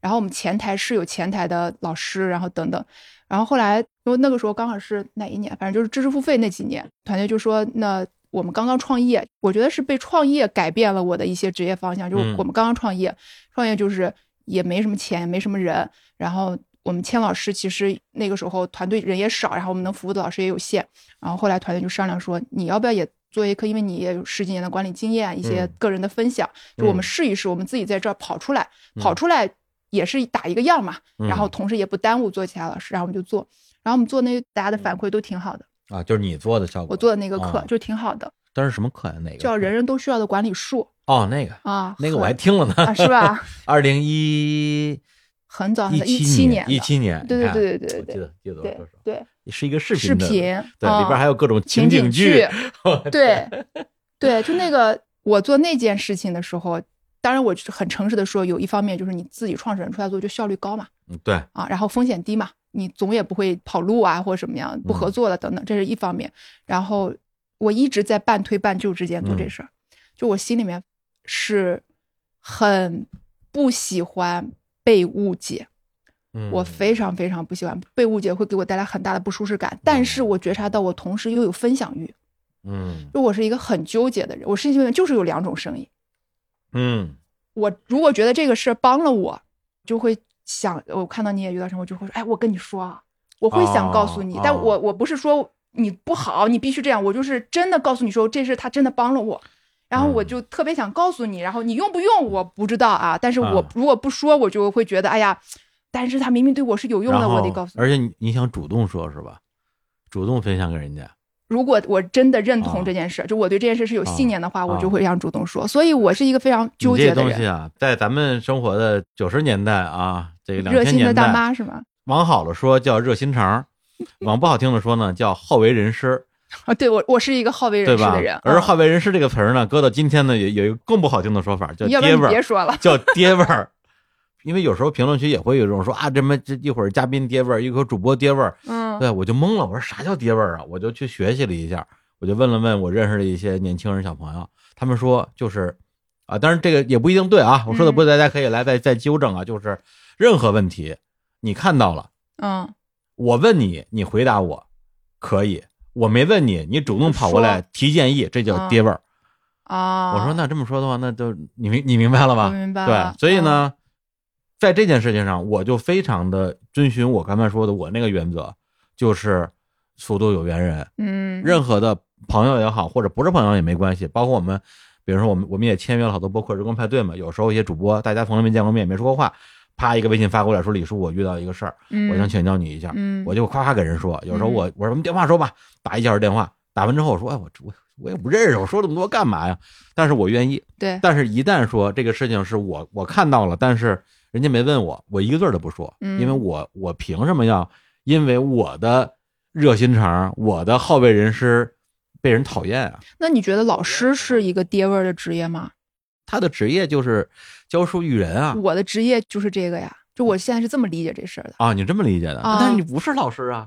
然后我们前台是有前台的老师，然后等等。然后后来，因为那个时候刚好是哪一年，反正就是知识付费那几年，团队就说那。我们刚刚创业，我觉得是被创业改变了我的一些职业方向。就是我们刚刚创业，创业就是也没什么钱，也没什么人。然后我们签老师，其实那个时候团队人也少，然后我们能服务的老师也有限。然后后来团队就商量说，你要不要也做一课？因为你也有十几年的管理经验，一些个人的分享，就我们试一试，我们自己在这儿跑出来，跑出来也是打一个样嘛。然后同时也不耽误做其他老师，然后我们就做。然后我们做那大家的反馈都挺好的。啊，就是你做的效果，我做的那个课就挺好的。但是什么课呀？哪个叫人人都需要的管理术？哦，那个啊，那个我还听了呢，是吧？二零一很早，一七年，一七年，对对对对对对，记得记得对对，是一个视频，视频对，里边还有各种情景剧，对对，就那个我做那件事情的时候，当然我很诚实的说，有一方面就是你自己创始人出来做就效率高嘛，嗯，对啊，然后风险低嘛。你总也不会跑路啊，或者什么样不合作了等等，这是一方面。然后我一直在半推半就之间做这事儿，就我心里面是很不喜欢被误解，我非常非常不喜欢被误解，会给我带来很大的不舒适感。但是我觉察到我同时又有分享欲，嗯，就我是一个很纠结的人，我心里面就是有两种声音，嗯，我如果觉得这个事儿帮了我，就会。想我看到你也遇到什么，我就会说，哎，我跟你说啊，我会想告诉你，但我我不是说你不好，你必须这样，我就是真的告诉你说，这事他真的帮了我，然后我就特别想告诉你，然后你用不用我不知道啊，但是我如果不说，我就会觉得，哎呀，但是他明明对我是有用的，我得告诉你，而且你你想主动说是吧？主动分享给人家。如果我真的认同这件事，就我对这件事是有信念的话，我就会让主动说。所以我是一个非常纠结的人。这东西啊，在咱们生活的九十年代啊，这个热心的大妈是吗？往好了说叫热心肠，往不好听的说呢叫好为人师。啊，对我我是一个好为人师的人。而好为人师这个词儿呢，搁到今天呢，有有一个更不好听的说法，叫爹味儿。别说了，叫爹味儿。因为有时候评论区也会有这种说啊，这么这一会儿嘉宾爹味儿，一会儿主播爹味儿。嗯，对我就懵了，我说啥叫爹味儿啊？我就去学习了一下。我就问了问我认识的一些年轻人小朋友，他们说就是，啊，当然这个也不一定对啊，我说的不对，大家可以来再再纠正啊。就是任何问题你看到了，嗯，我问你，你回答我，可以；我没问你，你主动跑过来提建议，这叫爹味儿啊。我说那这么说的话，那就你明你明白了吧？明白。对，所以呢，在这件事情上，我就非常的遵循我刚才说的我那个原则，就是速度有缘人，嗯，任何的。朋友也好，或者不是朋友也没关系。包括我们，比如说我们，我们也签约了好多播客日光派对嘛。有时候一些主播，大家从来没见过面，没说过话，啪一个微信发过来，说李叔，我遇到一个事儿，我想请教你一下。我就夸夸给人说。有时候我我说电话说吧，打一小时电话，打完之后我说，哎，我我我也不认识，我说这么多干嘛呀？但是我愿意。对。但是一旦说这个事情是我我看到了，但是人家没问我，我一个字都不说，因为我我凭什么要因为我的热心肠，我的好为人师？被人讨厌啊？那你觉得老师是一个爹味儿的职业吗？他的职业就是教书育人啊。我的职业就是这个呀，就我现在是这么理解这事儿的啊。你这么理解的？但是你不是老师啊。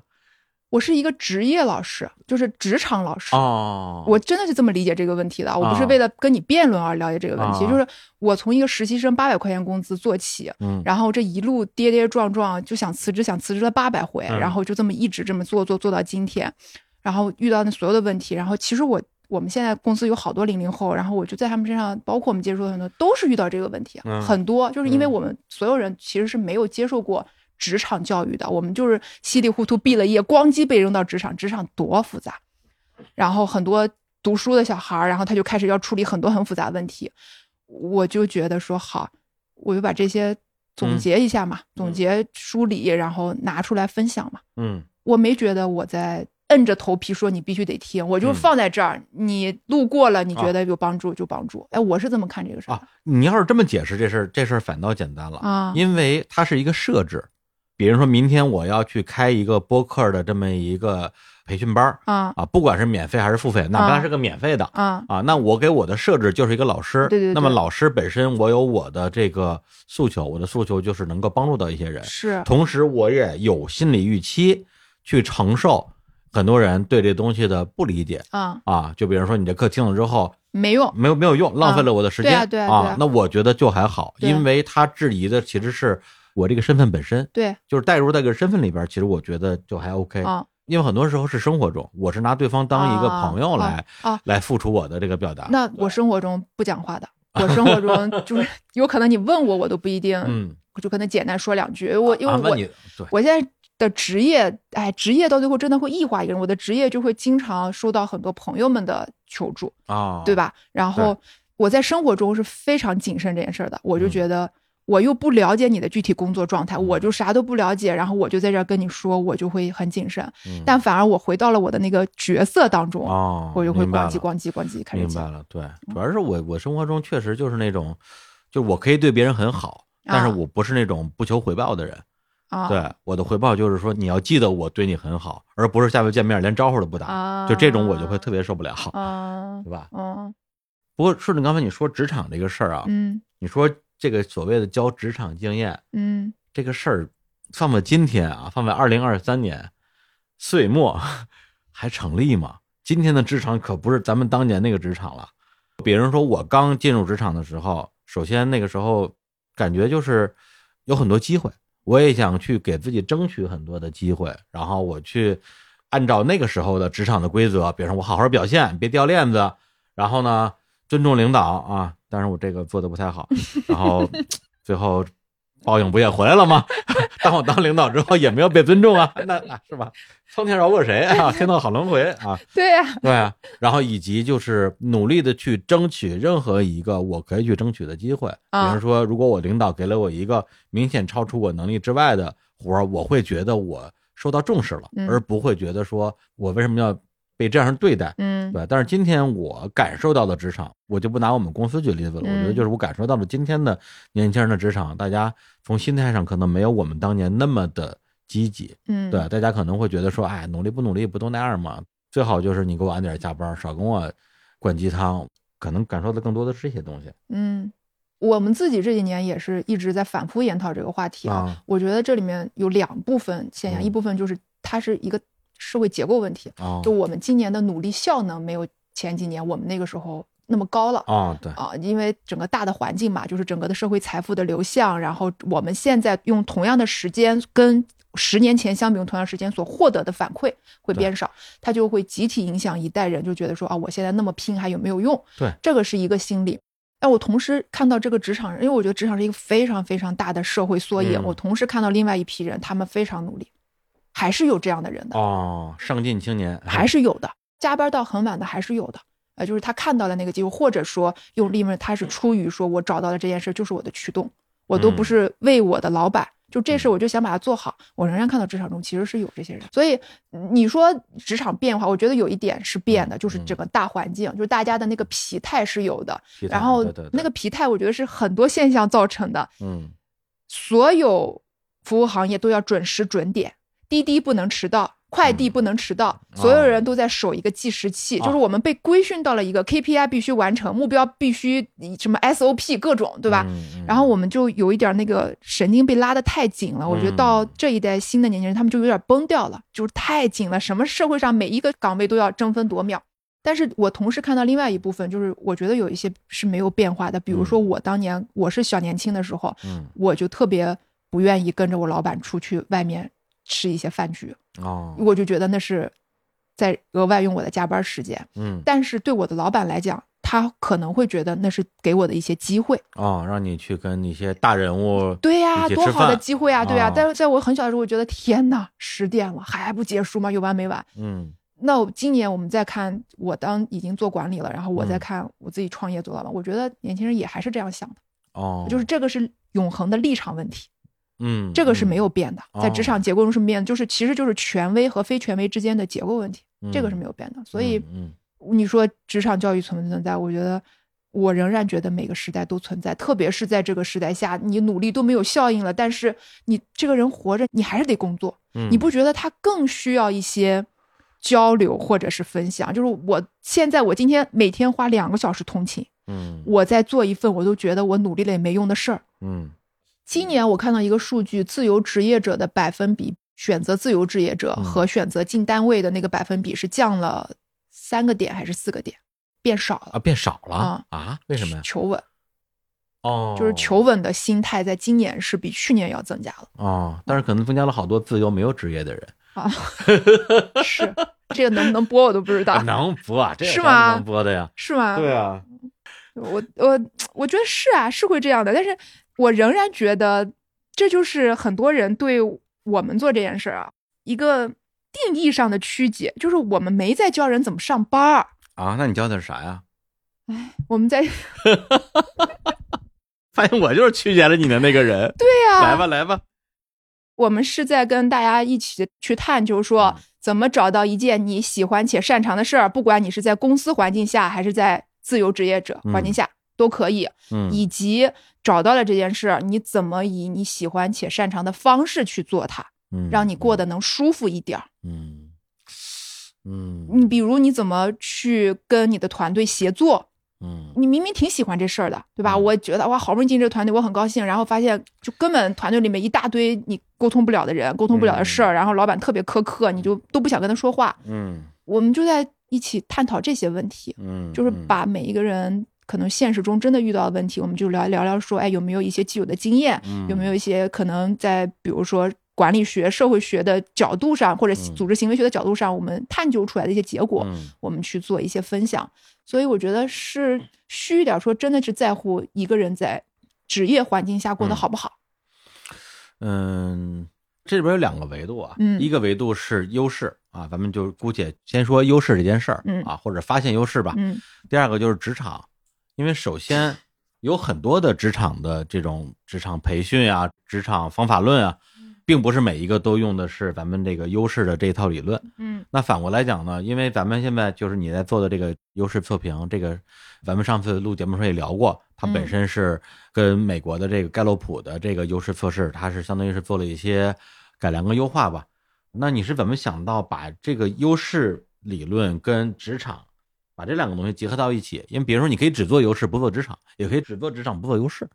我是一个职业老师，就是职场老师哦。我真的是这么理解这个问题的，我不是为了跟你辩论而了解这个问题，就是我从一个实习生八百块钱工资做起，嗯，然后这一路跌跌撞撞就想辞职，想辞职了八百回，然后就这么一直这么做做做到今天。然后遇到那所有的问题，然后其实我我们现在公司有好多零零后，然后我就在他们身上，包括我们接触的很多，都是遇到这个问题，很多就是因为我们所有人其实是没有接受过职场教育的，我们就是稀里糊涂毕了业，咣叽被扔到职场，职场多复杂。然后很多读书的小孩儿，然后他就开始要处理很多很复杂的问题，我就觉得说好，我就把这些总结一下嘛，总结梳理，然后拿出来分享嘛。嗯，我没觉得我在。摁着头皮说你必须得听，我就放在这儿。你路过了，你觉得有帮助就帮助。哎，我是这么看这个事儿啊。你要是这么解释这事儿，这事儿反倒简单了啊，因为它是一个设置。比如说明天我要去开一个播客的这么一个培训班儿啊啊，不管是免费还是付费，哪怕是个免费的啊啊，那我给我的设置就是一个老师，对对对。那么老师本身我有我的这个诉求，我的诉求就是能够帮助到一些人，是。同时我也有心理预期去承受很多人对这东西的不理解啊。啊，就比如说你这课听了之后没用没有没有用，浪费了我的时间、对啊那我觉得就还好，因为他质疑的其实是我这个身份本身，对就是带入在这个身份里边，其实我觉得就还 OK。啊因为很多时候是生活中，我是拿对方当一个朋友来、啊，来付出我的这个表达。那我生活中不讲话的，我生活中 就是有可能你问我，我都不一定，嗯，我就可能简单说两句。我因为啊，我、问你对，我现在的职业，哎，职业到最后真的会异化一个人。我的职业就会经常收到很多朋友们的求助，啊，对？吧？然后我在生活中是非常谨慎这件事儿的，我就嗯觉得。我又不了解你的具体工作状态，我就啥都不了解，然后我就在这儿跟你说，我就会很谨慎。嗯但反而我回到了我的那个角色当中，哦，我就会咣叽咣叽咣叽开始。明白了，对，主要是我我生活中确实就是那种，就我可以对别人很好，但是啊我不是那种不求回报的人。啊，对，我的回报就是说你要记得我对你很好，而不是下回见面连招呼都不打，啊，就这种我就会特别受不了，啊，对吧？嗯不过顺着刚才你说职场这个事儿啊，嗯你说这个所谓的教职场经验嗯这个事儿，放在今天啊，放在二零二三年岁末还成立吗？今天的职场可不是咱们当年那个职场了。比如说我刚进入职场的时候，首先那个时候感觉就是有很多机会，我也想去给自己争取很多的机会，然后我去按照那个时候的职场的规则，比如说我好好表现，别掉链子，然后呢尊重领导啊，当然我这个做的不太好，然后最后报应不也回来了吗？当我当领导之后也没有被尊重啊，那那是吧？苍天饶过谁啊？天道好轮回啊！对呀、对啊，然后以及就是努力的去争取任何一个我可以去争取的机会，比啊如说，如果我领导给了我一个明显超出我能力之外的活儿，我会觉得我受到重视了，嗯而不会觉得说我为什么要被这样对待。嗯对，但是今天我感受到的职场，我就不拿我们公司举例子了。我觉得嗯就是我感受到了今天的年轻人的职场，大家从心态上可能没有我们当年那么的积极。嗯，对，大家可能会觉得说，哎，努力不努力不都那样吗？最好就是你给我晚点加班，少跟我灌鸡汤。可能感受的更多的是这些东西嗯，我们自己这几年也是一直在反复研讨这个话题啊。啊我觉得这里面有两部分现象，嗯一部分就是它是一个社会结构问题，啊就我们今年的努力效能没有前几年我们那个时候那么高了。啊，对，啊，因为整个大的环境嘛，就是整个的社会财富的流向，然后我们现在用同样的时间跟十年前相比，用同样时间所获得的反馈会变少，它就会集体影响一代人，就觉得说啊，我现在那么拼还有没有用？对，这个是一个心理。但我同时看到这个职场人，因为我觉得职场是一个非常非常大的社会缩影，嗯我同时看到另外一批人，他们非常努力，还是有这样的人的。哦，上进青年还是有的，加班到很晚的还是有的。呃，就是他看到了那个机会，或者说用利润，他是出于说我找到了这件事就是我的驱动，我都不嗯是为我的老板，就这事我就想把它做好。我仍然看到职场中其实是有这些人，所以嗯你说职场变化，我觉得有一点是变的，就是整个大环境，就是大家的那个疲态是有的，然后那个疲态，我觉得是很多现象造成的。嗯所有服务行业都要准时准点，滴滴不能迟到，快递不能迟到，嗯所有人都在守一个计时器，哦就是我们被规训到了一个 KPI 必须完成，目标必须什么 SOP 各种，对吧？然后我们就有一点那个神经被拉得太紧了，我觉得到嗯这一代新的年轻人，他们就有点崩掉了，就是太紧了，什么社会上每一个岗位都要争分夺秒。但是我同时看到另外一部分，就是我觉得有一些是没有变化的，比如说我当年我是小年轻的时候，嗯。我就特别不愿意跟着我老板出去外面吃一些饭局，哦我就觉得那是在额外用我的加班时间。嗯但是对我的老板来讲，他可能会觉得那是给我的一些机会。哦，让你去跟那些大人物对呀、多好的机会啊！对呀、哦但是在我很小的时候，我觉得天呐，十点了还不结束吗？有完没完？嗯那我今年我们再看，我当已经做管理了，然后我再嗯看我自己创业做老板，我觉得年轻人也还是这样想的，哦，就是这个是永恒的立场问题。嗯这个是没嗯有变的，在职哦场结构中是没变的，就是其实就是权威和非权威之间的结构问题，这个是嗯没有变的。所以嗯你说职场教育存不存在？我觉得我仍然觉得每个时代都存在，特别是在这个时代下，你努力都没有效应了，但是你这个人活着，你还是得工作，嗯你不觉得他更需要一些交流或者是分享。就是我现在，我今天每天花两个小时通勤，嗯我在做一份我都觉得我努力了也没用的事儿。嗯今年我看到一个数据，自由职业者的百分比，选择自由职业者嗯和选择进单位的那个百分比是降了三个点还是四个点，变少了。啊，变少了啊啊？为什么呀？求稳，哦，就是求稳的心态，在今年是比去年要增加了哦，但是可能增加了好多自由没有职业的人。啊。是这个能不能播我都不知道，能播啊？这有啥不是吗能播的呀？是吗？对啊，我我我觉得是啊，是会这样的，但是我仍然觉得这就是很多人对我们做这件事儿啊一个定义上的曲解，就是我们没在教人怎么上班儿，啊，那你教的是啥呀？哎我们在对 发现我就是曲解了你的那个人。对呀、来吧，来吧。我们是在跟大家一起去探究说嗯怎么找到一件你喜欢且擅长的事儿，不管你是在公司环境下还是在自由职业者环境下、都可以，嗯以及找到了这件事儿，你怎么以你喜欢且擅长的方式去做它，嗯，让你过得能舒服一点儿。嗯嗯你比如你怎么去跟你的团队协作？嗯你明明挺喜欢这事儿的，对吧？嗯我觉得哇，好不容易进这个团队，我很高兴，然后发现就根本团队里面一大堆你沟通不了的人，沟通不了的事儿，然后老板特别苛刻，你就都不想跟他说话。嗯我们就在一起探讨这些问题，嗯，就是把每一个人可能现实中真的遇到的问题，我们就聊聊聊说，哎，有没有一些既有的经验，嗯。有没有一些可能在比如说管理学、社会学的角度上，或者嗯。组织行为学的角度上，我们探究出来的一些结果，嗯。我们去做一些分享。所以我觉得是虚一点说，真的是在乎一个人在职业环境下过得嗯。好不好。嗯，这里边有两个维度啊，嗯。一个维度是优势啊，咱们就姑且先说优势这件事儿，嗯。啊，或者发现优势吧。嗯。第二个就是职场，因为首先有很多的职场的这种职场培训啊、职场方法论啊，并不是每一个都用的是咱们这个优势的这一套理论。嗯那反过来讲呢，因为咱们现在就是你在做的这个优势测评，这个咱们上次录节目时候也聊过，它本嗯身是跟美国的这个盖洛普的这个优势测试，它是相当于是做了一些改良跟优化吧。那你是怎么想到把这个优势理论跟职场把这两个东西结合到一起？因为比如说你可以只做优势不做职场，也可以只做职场不做优势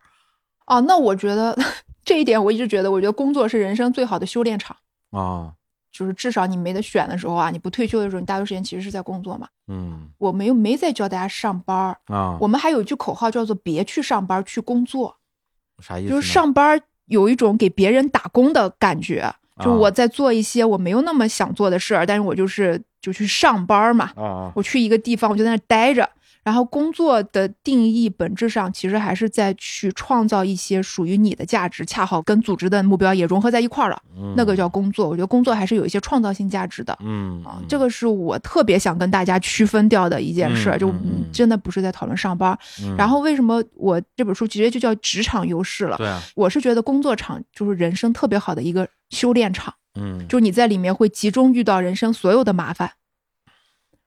哦，那我觉得这一点我一直觉得，我觉得工作是人生最好的修炼场。啊，就是至少你没得选的时候啊，你不退休的时候，你大多时间其实是在工作嘛。嗯我们又没在教大家上班儿，啊，我们还有一句口号叫做“别去上班，去工作”，啥意思？就是上班儿有一种给别人打工的感觉，就啊我在做一些我没有那么想做的事儿，但是我就是就去上班儿嘛，啊啊我去一个地方，我就在那儿待着。然后工作的定义本质上其实还是在去创造一些属于你的价值，恰好跟组织的目标也融合在一块儿了，嗯那个叫工作。我觉得工作还是有一些创造性价值的。嗯啊，这个是我特别想跟大家区分掉的一件事儿，就真的不是在讨论上班。嗯然后为什么我这本书直接就叫职场优势了？对啊，我是觉得工作场就是人生特别好的一个修炼场，嗯就你在里面会集中遇到人生所有的麻烦，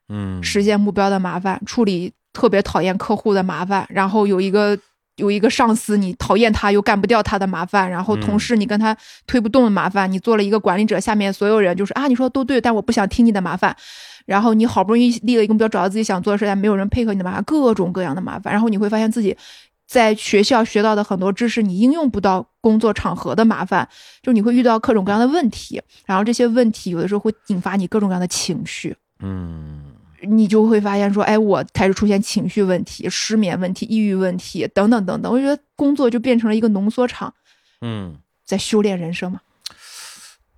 嗯实现目标的麻烦，处理特别讨厌客户的麻烦，然后有一个。有一个上司，你讨厌他又干不掉他的麻烦，然后同嗯事你跟他推不动的麻烦，你做了一个管理者，下面所有人就是啊，你说的都对，但我不想听你的麻烦。然后你好不容易立了一个目标，找到自己想做的事，但没有人配合你的麻烦，各种各样的麻烦。然后你会发现自己在学校学到的很多知识，你应用不到工作场合的麻烦，就你会遇到各种各样的问题。然后这些问题有的时候会引发你各种各样的情绪，嗯你就会发现说，哎，我开始出现情绪问题、失眠问题、抑郁问题等等等等。我觉得工作就变成了一个浓缩场，嗯。在修炼人生嘛。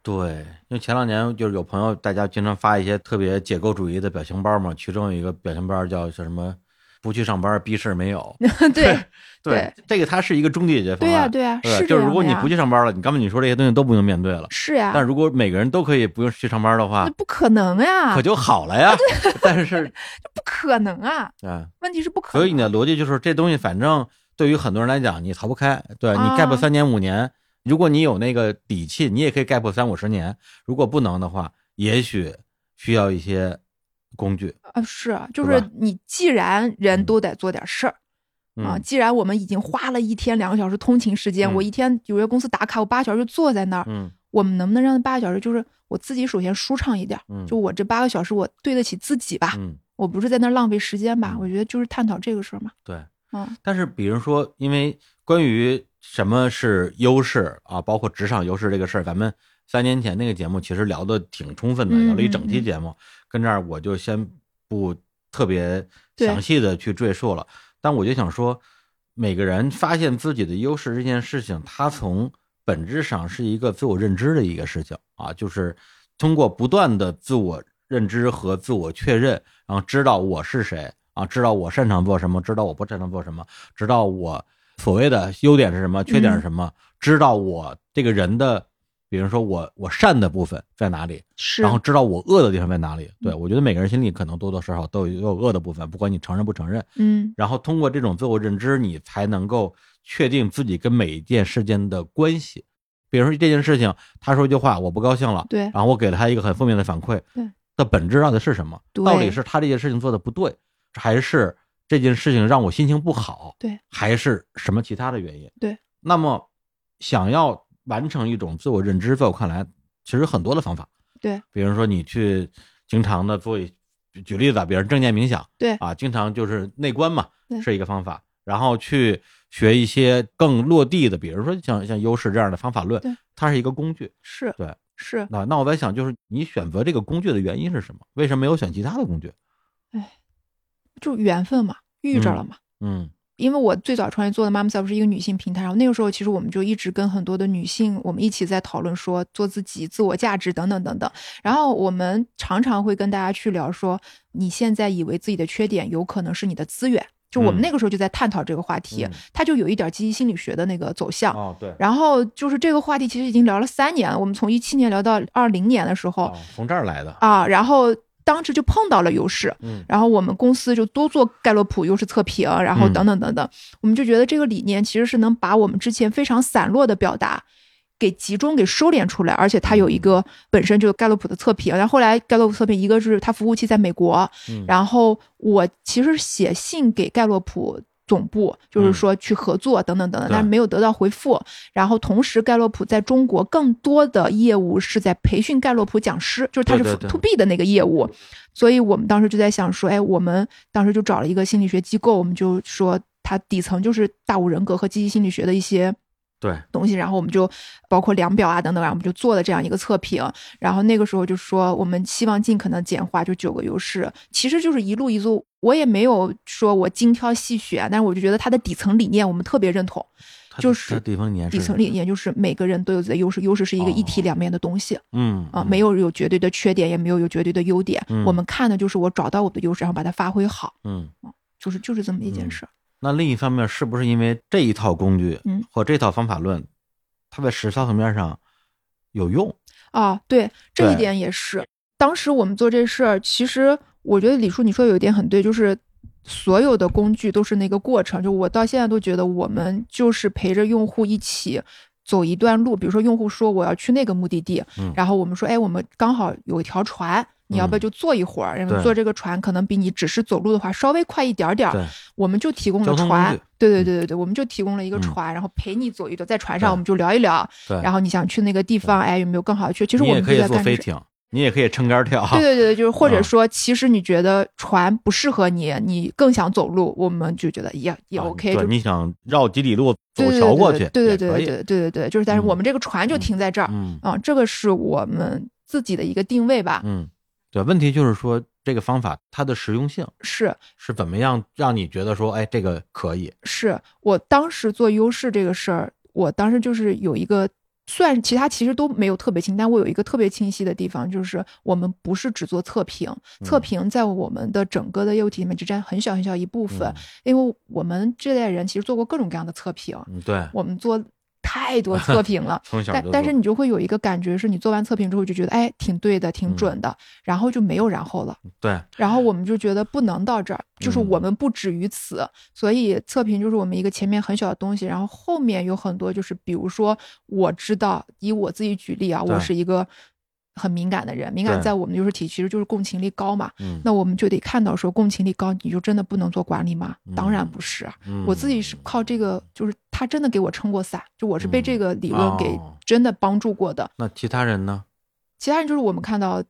对，因为前两年就是有朋友，大家经常发一些特别解构主义的表情包嘛，其中有一个表情包叫叫什么“不去上班，逼事儿没有对 ”。对，这个它是一个终极解决方对呀、案。对就是如果你不去上班了，你刚才你说这些东西都不用面对了。是呀，但如果每个人都可以不用去上班的话那，不可能呀可，就好了呀。但是不可能啊！啊，问题是不可能。所以你的逻辑就是这东西，反正对于很多人来讲，你逃不开。对你啊 gap 三年五年，如果你有那个底气，你也可以 gap 三五十年。如果不能的话，也许需要一些工具啊，是啊，就是你既然人嗯都得做点事儿、啊，嗯既然我们已经花了一天两个小时通勤时间，嗯我一天有些公司打卡，我八小时就坐在那儿，嗯我们能不能让八个小时，就是我自己首先舒畅一点，嗯就我这八个小时我对得起自己吧，嗯，我不是在那儿浪费时间吧？嗯我觉得就是探讨这个事儿嘛。对。嗯但是比如说，因为关于什么是优势啊，包括职场优势这个事儿，咱们三年前那个节目其实聊的挺充分的，嗯聊了一整期嗯嗯节目，跟这儿我就先不特别详细的去赘述了。但我就想说，每个人发现自己的优势这件事情，它从本质上是一个自我认知的一个事情啊，就是通过不断的自我认知和自我确认，然后知道我是谁啊，知道我擅长做什么，知道我不擅长做什么，知道我所谓的优点是什么，缺点是什么，知道我这个人的，比如说我我善的部分在哪里，是，然后知道我恶的地方在哪里。对嗯我觉得每个人心里可能多多少少都有恶的部分，不管你承认不承认。嗯然后通过这种自我认知，你才能够确定自己跟每一件事件的关系。比如说这件事情，他说一句话，我不高兴了，对然后我给了他一个很负面的反馈，对，的本质到底是什么？对到底是他这件事情做的不对，还是这件事情让我心情不好？对，还是什么其他的原因？对。那么，想要完成一种自我认知，在我看来，其实很多的方法。对，比如说你去经常的做一，举举例子啊，比如正念冥想，对啊，经常就是内观嘛，是一个方法。然后去学一些更落地的，比如说像像优势这样的方法论，它是一个工具。是对，是，那那我在想，就是你选择这个工具的原因是什么？为什么没有选其他的工具？哎就缘分嘛，遇着了嘛。嗯因为我最早创业做的 Mom Self 是一个女性平台，然后那个时候其实我们就一直跟很多的女性，我们一起在讨论说做自己、自我价值等等等等。然后我们常常会跟大家去聊说，你现在以为自己的缺点有可能是你的资源，就我们嗯那个时候就在探讨这个话题，嗯它就有一点积极心理学的那个走向。哦对，然后就是这个话题其实已经聊了三年了，我们从一七年聊到二零年的时候、哦从这儿来的。啊，然后当时就碰到了优势，嗯。然后我们公司就多做盖洛普优势测评，然后嗯。等等等等，我们就觉得这个理念其实是能把我们之前非常散落的表达。给集中给收敛出来，而且它有一个本身就是盖洛普的测评，然后后来盖洛普测评一个是它服务器在美国，嗯。然后我其实写信给盖洛普总部，就是说去合作等等等等，嗯但是没有得到回复。然后同时，盖洛普在中国更多的业务是在培训盖洛普讲师，就是它是 to B 的那个业务。所以我们当时就在想说，哎，我们当时就找了一个心理学机构，我们就说它底层就是大五人格和积极心理学的一些对，东西，然后我们就包括量表啊等等，然后我们就做了这样一个测评。然后那个时候就说，我们希望尽可能简化，就九个优势，其实就是一路一路。我也没有说我精挑细选，但是我就觉得它的底层理念我们特别认同。就是底层理念底层理念就是每个人都有自己的优势，优势是一个一体两面的东西嗯啊，没有有绝对的缺点，也没有有绝对的优点。嗯我们看的就是我找到我的优势，然后把它发挥好，嗯。就是就是这么一件嗯事儿。那另一方面，是不是因为这一套工具，嗯，或这套方法论，它在实操层面上有用？啊，对，这一点也是。当时我们做这事儿，其实我觉得李叔你说的有一点很对，就是所有的工具都是那个过程。就我到现在都觉得，我们就是陪着用户一起走一段路。比如说，用户说我要去那个目的地，嗯然后我们说，哎，我们刚好有一条船。你要不要嗯就坐一会儿？因为坐这个船可能比你只是走路的话稍微快一点点儿。我们就提供了船，对对对对对，我们就提供了一个嗯船，然后陪你走一走，在船上我们就聊一聊，对。然后你想去那个地方，哎，有没有更好的去？其实我们也可以坐飞艇，你也可以撑杆跳。对对对，就是或者啊说，其实你觉得船不适合你，你更想走路，我们就觉得也也啊 OK，你想绕几里路走桥过去，对对对对对对对对，就是但是嗯我们这个船就嗯停在这儿嗯啊，这个是我们自己的一个定位吧，嗯，对。问题就是说，这个方法它的实用性是是怎么样让你觉得说，哎，这个可以？是我当时做优势这个事儿，我当时就是有一个。虽然其他其实都没有特别清，但我有一个特别清晰的地方，就是我们不是只做测评，测嗯评在我们的整个的业务体里面只占很小很小一部分，嗯因为我们这代人其实做过各种各样的测评，嗯，对，我们做太多测评了 从小但但是你就会有一个感觉，是你做完测评之后就觉得，哎，挺对的，挺嗯。准的，然后就没有然后了。对，然后我们就觉得不能到这儿，就是嗯。我们不止于此，所以测评就是我们一个前面很小的东西，然后后面有很多就是，比如说我知道，以我自己举例啊，我是一个很敏感的人，敏感在我们就是体其实就是共情力高嘛。嗯，那我们就得看到说共情力高，你就真的不能做管理吗？当然不是啊。嗯我自己是靠这个，就是他真的给我撑过伞，就我是被这个理论给哦真的帮助过的。那其他人呢？其他人就是我们看到，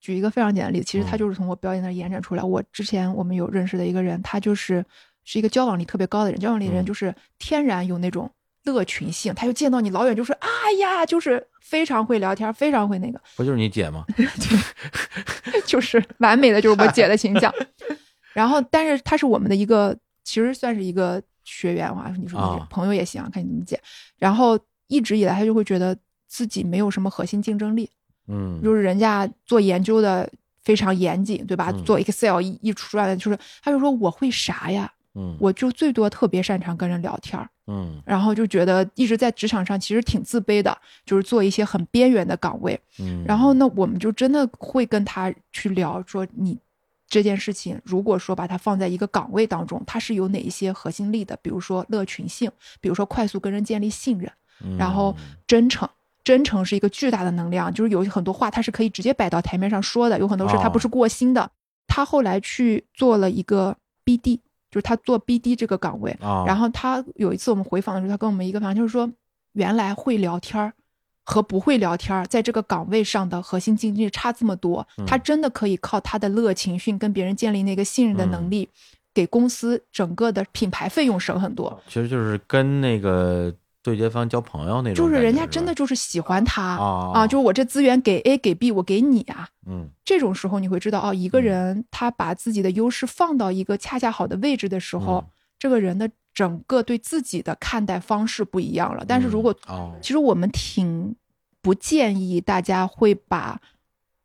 举一个非常简单的例子，其实他嗯就是从我表演那儿延展出来。我之前我们有认识的一个人，他就是是一个交往力特别高的人，交往力的人嗯就是天然有那种乐群性，他就见到你老远就说哎呀，就是非常会聊天，非常会那个，不就是你姐吗？就是完美的就是我姐的形象。然后，但是他是我们的一个，其实算是一个学员啊，你说朋友也行，看你怎么解。然后一直以来他就会觉得自己没有什么核心竞争力，嗯，就是人家做研究的非常严谨，对吧？嗯做 Excel 一一出来的就是，他就说我会啥呀？嗯我就最多特别擅长跟人聊天儿，嗯然后就觉得一直在职场上其实挺自卑的，就是做一些很边缘的岗位。嗯，然后呢，我们就真的会跟他去聊说，你这件事情如果说把它放在一个岗位当中，它是有哪一些核心力的？比如说乐群性，比如说快速跟人建立信任，嗯然后真诚。真诚是一个巨大的能量，就是有很多话他是可以直接摆到台面上说的，有很多事他不是过心的。他后来去做了一个 BD，就是他做 BD 这个岗位，啊，然后他有一次我们回访的时候，他跟我们一个访谈就是说，原来会聊天儿和不会聊天儿在这个岗位上的核心竞争力差这么多。嗯他真的可以靠他的乐情绪跟别人建立那个信任的嗯能力，给公司整个的品牌费用省很多。其实就是跟那个对接方交朋友那种，就是人家真的就是喜欢他啊啊，就是我这资源给 A 给 B，我给你啊。嗯这种时候你会知道，哦，一个人他把自己的优势放到一个恰恰好的位置的时候，嗯这个人的整个对自己的看待方式不一样了。但是如果嗯哦其实我们挺不建议大家会把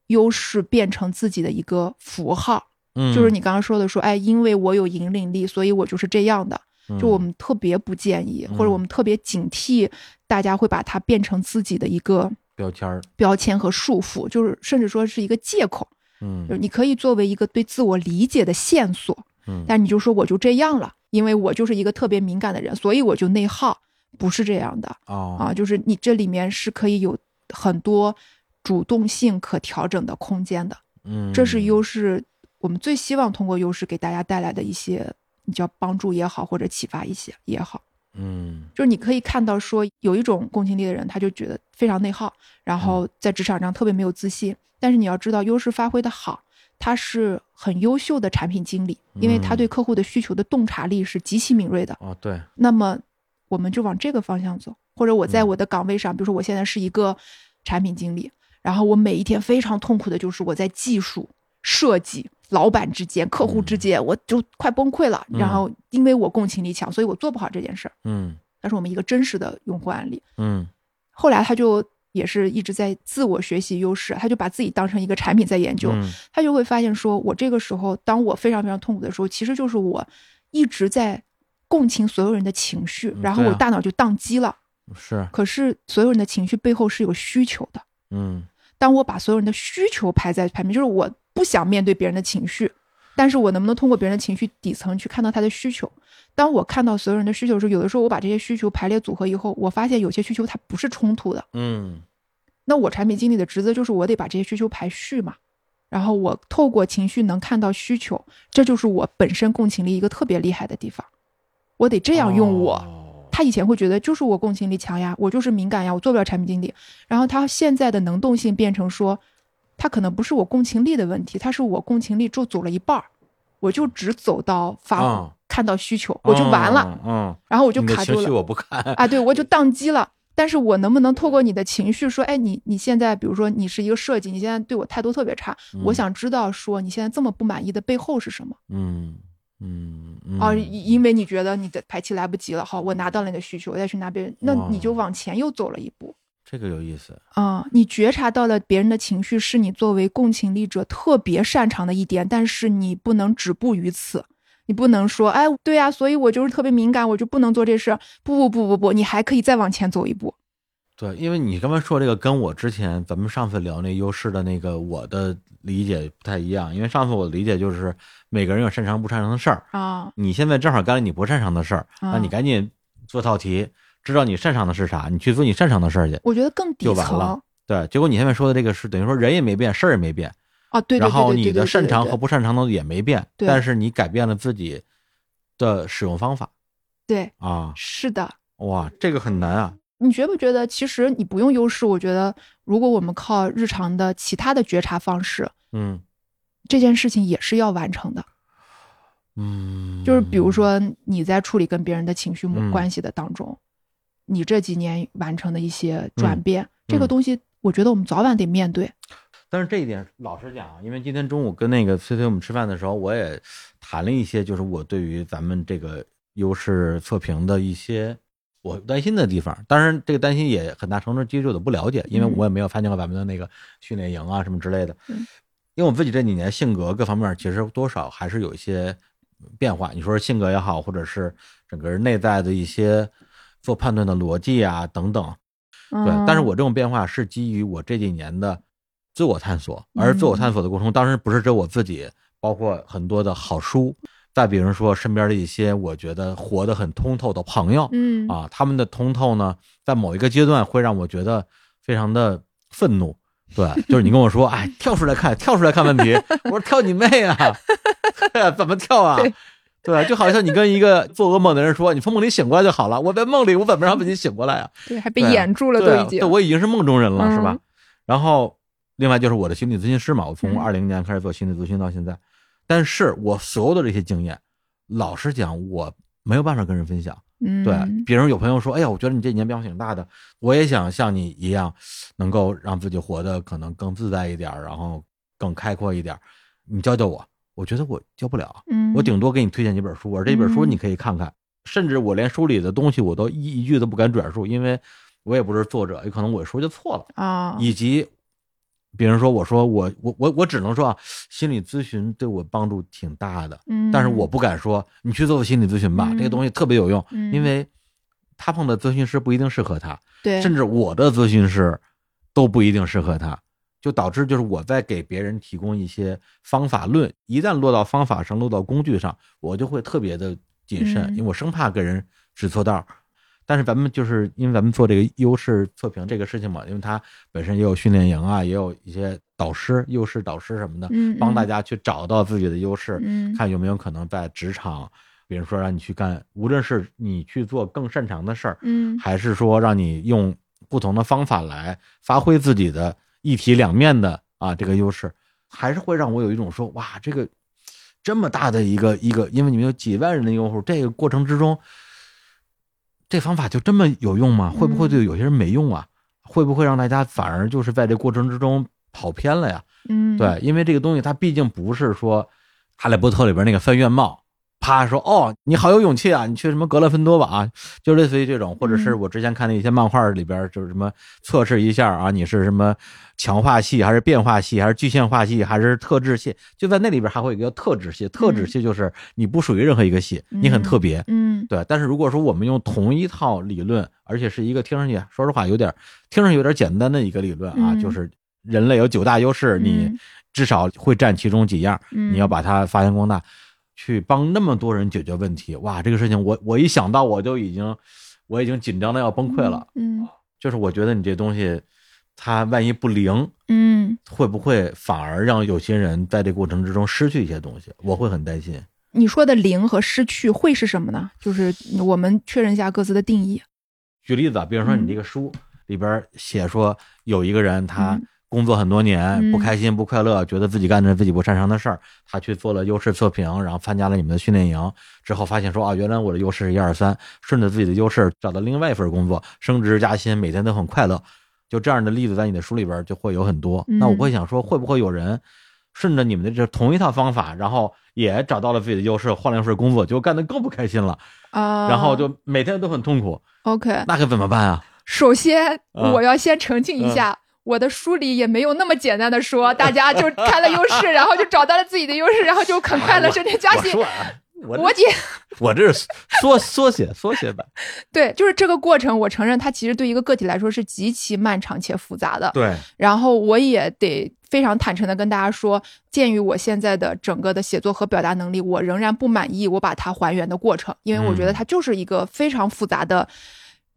优势变成自己的一个符号，嗯，就是你刚刚说的说，哎，因为我有引领力，所以我就是这样的。嗯就我们特别不建议，或者我们特别警惕大家会把它变成自己的一个标签儿，标签和束缚，就是甚至说是一个借口。嗯。就是你可以作为一个对自我理解的线索，嗯，但你就说我就这样了，因为我就是一个特别敏感的人，所以我就内耗，不是这样的哦。啊，就是你这里面是可以有很多主动性可调整的空间的，嗯，这是优势，我们最希望通过优势给大家带来的一些，你叫帮助也好，或者启发一些也好。嗯就是你可以看到说，有一种共情力的人，他就觉得非常内耗，然后在职场上特别没有自信。但是你要知道，优势发挥的好，他是很优秀的产品经理，因为他对客户的需求的洞察力是极其敏锐的。哦对，那么，我们就往这个方向走。或者我在嗯我的岗位上，比如说我现在是一个产品经理，然后我每一天非常痛苦的就是我在技术、设计、老板之间、客户之间，我就快崩溃了。嗯然后因为我共情力强，所以我做不好这件事儿。嗯那是我们一个真实的用户案例。嗯后来他就也是一直在自我学习优势，他就把自己当成一个产品在研究，嗯他就会发现说，我这个时候当我非常非常痛苦的时候，其实就是我一直在共情所有人的情绪，然后我大脑就宕机了。是可是所有人的情绪背后是有需求的。嗯当我把所有人的需求排在排名，就是我不想面对别人的情绪，但是我能不能通过别人的情绪底层去看到他的需求？当我看到所有人的需求的时候，有的时候我把这些需求排列组合以后，我发现有些需求它不是冲突的。嗯那我产品经理的职责就是我得把这些需求排序嘛，然后我透过情绪能看到需求，这就是我本身共情力一个特别厉害的地方。我得这样用我。哦他以前会觉得就是我共情力强呀，我就是敏感呀，我做不了产品经理。然后他现在的能动性变成说，他可能不是我共情力的问题，他是我共情力就走了一半儿，我就只走到发、哦看到需求，我就完了，嗯，嗯然后我就卡住了我不看，啊，对我就宕机了。但是我能不能透过你的情绪说，哎，你你现在比如说你是一个设计，你现在对我态度特别差，我想知道说你现在这么不满意的背后是什么？嗯嗯嗯啊，因因为你觉得你的排期来不及了，好，我拿到了你的需求，我再去拿别人，那你就哦往前又走了一步这个有意思，啊、你觉察到了别人的情绪是你作为共情力者特别擅长的一点，但是你不能止步于此，你不能说，哎，对呀、所以我就是特别敏感，我就不能做这事儿。不不不不不，你还可以再往前走一步。对，因为你刚才说这个跟我之前咱们上次聊那优势的那个我的理解不太一样，因为上次我的理解就是每个人有擅长不擅长的事儿，啊你现在正好干了你不擅长的事儿，啊那你赶紧做套题，知道你擅长的是啥，你去做你擅长的事儿去。我觉得更底就完了层，对，结果你前面说的这个是等于说人也没变，事儿也没变，啊，对对对然后你的擅长和不擅长的也没变，对但是你改变了自己的使用方法对，啊，是的。哇，这个很难啊。你觉不觉得，其实你不用优势？我觉得，如果我们靠日常的其他的觉察方式，嗯这件事情也是要完成的。嗯，就是比如说你在处理跟别人的情绪嗯关系的当中，你这几年完成的一些转嗯变，这个东西，我觉得我们早晚得面对。但是这一点，老实讲啊，因为今天中午跟那个崔崔我们吃饭的时候，我也谈了一些，就是我对于咱们这个优势测评的一些我担心的地方。当然，这个担心也很大程度基于我的不了解，因为嗯我也没有参加过咱们的那个训练营啊什么之类的。嗯因为我自己这几年性格各方面其实多少还是有一些变化。你说性格也好，或者是整个人内在的一些做判断的逻辑啊等等，对，嗯但是我这种变化是基于我这几年的自我探索，而自我探索的过程，当然不是只有我自己，包括很多的好书，再比如说身边的一些我觉得活得很通透的朋友，嗯啊，他们的通透呢，在某一个阶段会让我觉得非常的愤怒。对，就是你跟我说，哎，跳出来看，跳出来看问题。我说跳你妹 啊！怎么跳啊？对对，就好像你跟一个做噩梦的人说，你从梦里醒过来就好了。我在梦里，我怎么让自己醒过来啊？对，还被掩住了，都已经。对我已经是梦中人了，是吧嗯？然后，另外就是我的心理咨询师嘛，我从嗯二零年开始做心理咨询到现在，但是我所有的这些经验，老实讲，我没有办法跟人分享。嗯，对，比如有朋友说，哎呀，我觉得你这几年变化挺大的，我也想像你一样，能够让自己活得可能更自在一点，然后更开阔一点，你教教我。我觉得我教不了，嗯，我顶多给你推荐几本书，而这本书嗯。你可以看看，甚至我连书里的东西我都一一句都不敢转述，因为我也不是作者，有可能我说就错了，啊，以及。比如说，我说我我我我只能说啊，心理咨询对我帮助挺大的，嗯，但是我不敢说你去做心理咨询吧，嗯这个东西特别有用，嗯。因为他碰的咨询师不一定适合他，对，甚至我的咨询师都不一定适合他，就导致就是我在给别人提供一些方法论，一旦落到方法上，落到工具上，我就会特别的谨慎，嗯因为我生怕给人指错道儿。但是咱们就是因为咱们做这个优势测评这个事情嘛，因为它本身也有训练营啊，也有一些导师、优势导师什么的，嗯帮大嗯家去找到自己的优势，嗯。看有没有可能在职场，比如说让你去干，无论是你去做更擅长的事儿，嗯。还是说让你用不同的方法来发挥自己的一体两面的啊这个优势，还是会让我有一种说哇这个这么大的一个一个，因为你们有几万人的用户，这个过程之中，这方法就这么有用吗？会不会对有些人没用啊？会不会让大家反而就是在这过程之中跑偏了呀？嗯，对，因为这个东西它毕竟不是说《哈利波特》里边那个翻院帽，啪说哦，你好有勇气啊，你去什么格勒芬多吧啊，就类似于这种，或者是嗯。我之前看的一些漫画里边就是什么测试一下啊，你是什么强化系还是变化系还是具象化系还是特质系，就在那里边还会有一个特质系，特质系就是你不属于任何一个系，你很特别。嗯。对，但是如果说我们用同一套理论，而且是一个听上去，说实话有点听上去有点简单的一个理论啊，嗯。就是人类有九大优势，你嗯。至少会占其中几样，嗯，你要把它发扬光大，去帮那么多人解决问题。哇，这个事情我我一想到我就已经我已经紧张的要崩溃了。嗯就是我觉得你这东西，它万一不灵，嗯，会不会反而让有些人在这过程之中失去一些东西？我会很担心。你说的灵和失去会是什么呢？就是我们确认一下各自的定义。举例子啊，比如说你嗯这个书里边写说有一个人他嗯工作很多年嗯不开心不快乐，觉得自己干着自己不擅长的事儿，他去做了优势测评，然后参加了你们的训练营之后，发现说啊，原来我的优势是一二三，顺着自己的优势找到另外一份工作，升职加薪，每天都很快乐。就这样的例子在你的书里边就会有很多。嗯那我会想说，会不会有人顺着你们的这同一套方法，然后也找到了自己的优势，换了一份工作，就干得更不开心了，啊，然后就每天都很痛苦，OK。那可怎么办啊？首先，啊我要先澄清一下，我的书里也没有那么简单的说，大家就开了优势，然后就找到了自己的优势，然后就很快乐，升职加薪。我我姐我这是缩缩写缩写版。对，就是这个过程，我承认它其实对一个个体来说是极其漫长且复杂的。对，然后我也得非常坦诚的跟大家说，鉴于我现在的整个的写作和表达能力，我仍然不满意我把它还原的过程，因为我觉得嗯它就是一个非常复杂的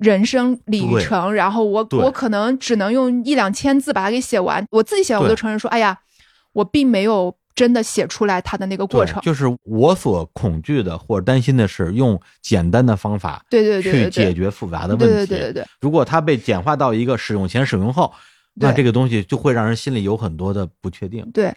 人生旅程，然后我我可能只能用一两千字把它给写完。我自己写完，我对都承认说，哎呀，我并没有真的写出来它的那个过程。就是我所恐惧的或者担心的是用简单的方法对对对去对对，解决复杂的问对题。对对对对如果它被简化到一个使用前、使用后，那这个东西就会让人心里有很多的不确定。对，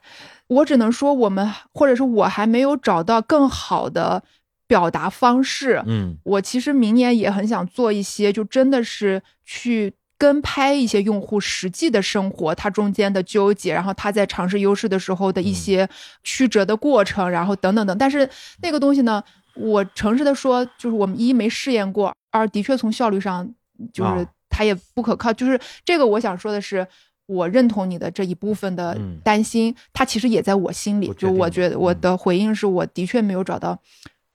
我只能说我们或者是我还没有找到更好的表达方式。嗯我其实明年也很想做一些，就真的是去跟拍一些用户实际的生活，它中间的纠结，然后他在尝试优势的时候的一些曲折的过程，然后等等等。但是那个东西呢，我诚实的说，就是我们一没试验过，二的确从效率上就是啊它也不可靠。就是这个，我想说的是。我认同你的这一部分的嗯担心，它其实也在我心里。就我觉得我嗯的回应是我的确没有找到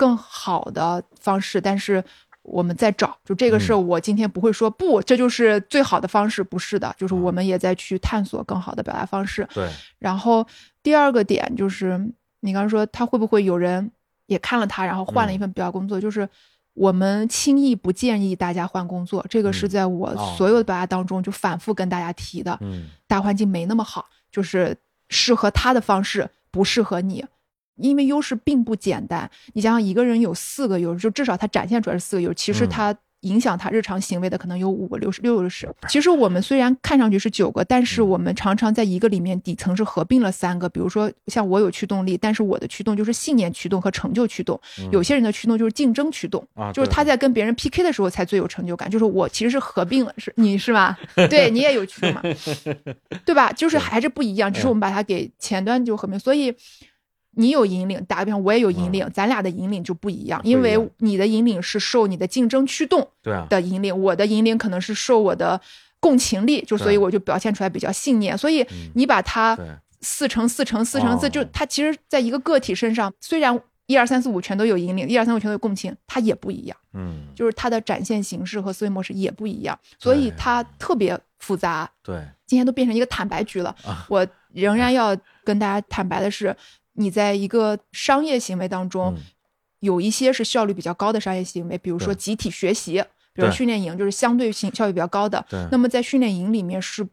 更好的方式，但是我们在找。就这个事我今天不会说不，这就是最好的方式，不是的，就是啊我们也在去探索更好的表达方式。对，然后第二个点就是，你刚刚说他会不会有人也看了他，然后换了一嗯份表达工作，就是。我们轻易不建议大家换工作，这个是嗯在我哦所有的表达当中就反复跟大家提的。嗯大环境没那么好，就是适合他的方式不适合你，因为优势并不简单。你想想，一个人有四个优势，就至少他展现出来是四个优势，其实嗯他影响他日常行为的可能有五个、六十、六十。其实我们虽然看上去是九个，但是嗯我们常常在一个里面底层是合并了三个。比如说，像我有驱动力，但是我的驱动就是信念驱动和成就驱动；有些人的驱动就是竞争驱动。就是他在跟别人 PK 的时候才最有成就感。就是我其实是合并了，是你是吧？对你也有驱动嘛，对吧？就是还是不一样，只是嗯我们把它给前端就合并，所以。你有引领，打个比方，我也有引领，咱俩的引领就不一样，因为你的引领是受你的竞争驱动的引领，我的引领可能是受我的共情力，就所以我就表现出来比较信念。所以嗯。你把它四乘四乘四乘四，哦。就它其实在一个个体身上，虽然一二三四五全都有引领，一二三四五全都有共情，它也不一样。嗯，就是它的展现形式和思维模式也不一样，所以它特别复杂。对。今天都变成一个坦白局了，啊。我仍然要跟大家坦白的是，你在一个商业行为当中，嗯有一些是效率比较高的商业行为，比如说集体学习，比如训练营，就是相对性效率比较高的。对，那么在训练营里面是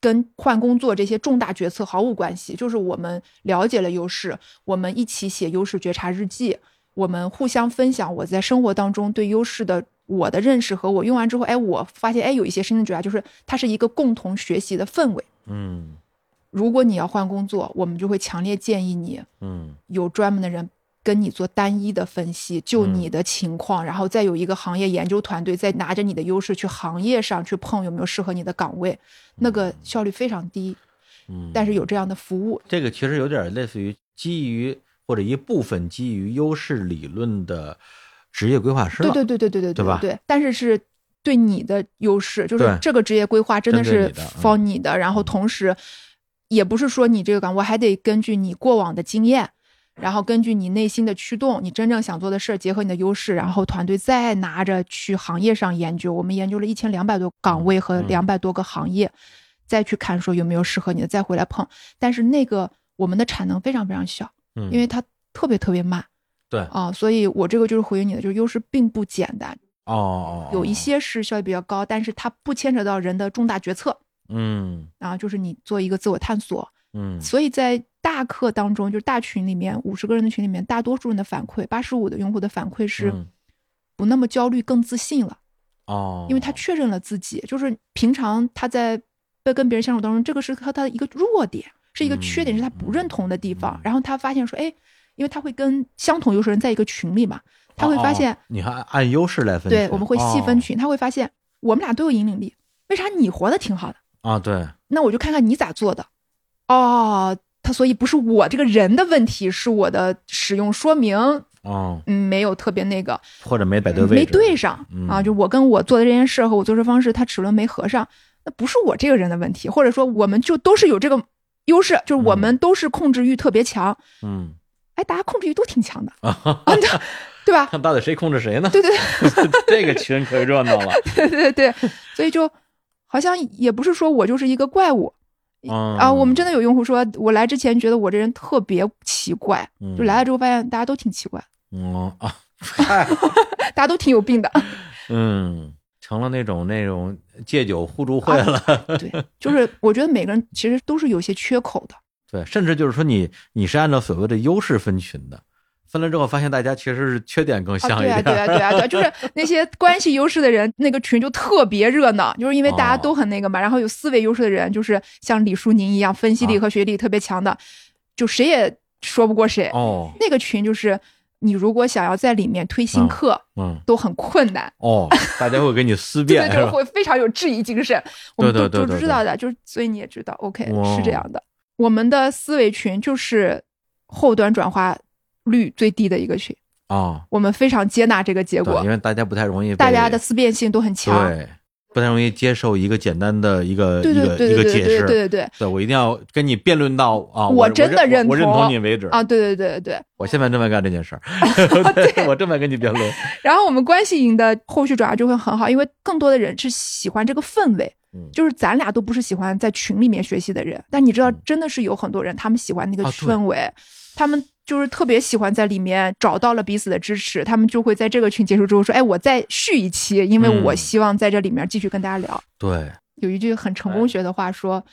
跟换工作这些重大决策毫无关系，就是我们了解了优势，我们一起写优势觉察日记，我们互相分享我在生活当中对优势的我的认识和我用完之后，哎，我发现哎有一些新的觉察，就是它是一个共同学习的氛围。嗯如果你要换工作，我们就会强烈建议你嗯。有专门的人跟你做单一的分析，就嗯。你的情况，然后再有一个行业研究团队再拿着你的优势去行业上去碰有没有适合你的岗位，那个效率非常低，嗯，但是有这样的服务。这个其实有点类似于基于或者一部分基于优势理论的职业规划师了。对对对对对对对吧对，但是是对你的优势，就是这个职业规划真的是方你的，然后同时也不是说你这个岗位还得根据你过往的经验。然后根据你内心的驱动，你真正想做的事儿，结合你的优势，然后团队再拿着去行业上研究。我们研究了一千两百多岗位和嗯两百多个行业，再去看说有没有适合你的，再回来碰。但是那个我们的产能非常非常小，嗯，因为它特别特别慢对啊，所以我这个就是回应你的，就是优势并不简单。哦哦，有一哦些是效率比较高，但是它不牵扯到人的重大决策嗯啊，就是你做一个自我探索。嗯所以在大课当中，就是大群里面五十个人的群里面，大多数人的反馈，八十五的用户的反馈是嗯不那么焦虑，更自信了，哦，因为他确认了自己，就是平常他在在跟别人相处当中，这个是他他的一个弱点，是一个缺点，嗯是他不认同的地方嗯。然后他发现说，哎，因为他会跟相同优势人在一个群里嘛，他会哦哦发现你还按优势来分，对，我们会细分哦群，他会发现我们俩都有引领力，为啥你活得挺好的？啊，对，那我就看看你咋做的。哦，他所以不是我这个人的问题，是我的使用说明，哦，嗯，没有特别那个，或者没摆对位置，没对上、嗯啊。就我跟我做的这件事和我做事方式，它齿轮没合上，那不是我这个人的问题，或者说我们就都是有这个优势，就是我们都是控制欲特别强。嗯哎，大家控制欲都挺强的，啊，啊，对对吧？看到底谁控制谁呢？对对 这个群可热闹了，对对对，所以就好像也不是说我就是一个怪物。嗯啊，我们真的有用户说，我来之前觉得我这人特别奇怪，嗯就来了之后发现大家都挺奇怪，嗯啊，嗨，大家都挺有病的。嗯成了那种那种戒酒互助会了。对，就是我觉得每个人其实都是有些缺口的。对，甚至就是说你你是按照所谓的优势分群的，分了之后发现大家其实是缺点更像一啊，点。对啊，对啊，对啊，对啊，就是 那些关系优势的人，那个群就特别热闹，就是因为大家都很那个嘛。然后有思维优势的人，就是像李淑宁一样，分析力和学习力特别强的，就谁也说不过谁。哦，那个群就是你如果想要在里面推新课，嗯，都很困难。哦，大家会给你思 辨，对对，是？会非常有质疑精神。我们都都对对对对知道的，就是所以你也知道，OK 哇是这样的。我们的思维群就是后端转化率最低的一个群，哦，我们非常接纳这个结，果因，为大家不太容易，大家的思辨性都很强。对，不太容易接受一个简单的一个一个一对对对个解释。对对对对对我一定要跟你辩论到啊，我我真的认我认同同你为止啊，。对对对对对。我现在正在干这件事儿，我正在跟你辩论。然后我们关系营的后续转化就会很好，因为更多的人是喜欢这个氛围。嗯。就是咱俩都不是喜欢在群里面学习的人，但你知道嗯，真的是有很多人，他们喜欢那个氛围，他们就是特别喜欢在里面找到了彼此的支持，他们就会在这个群结束之后说：“哎，我再续一期，因为我嗯。希望在这里面继续跟大家聊。对，有一句很成功学的话说：“啊，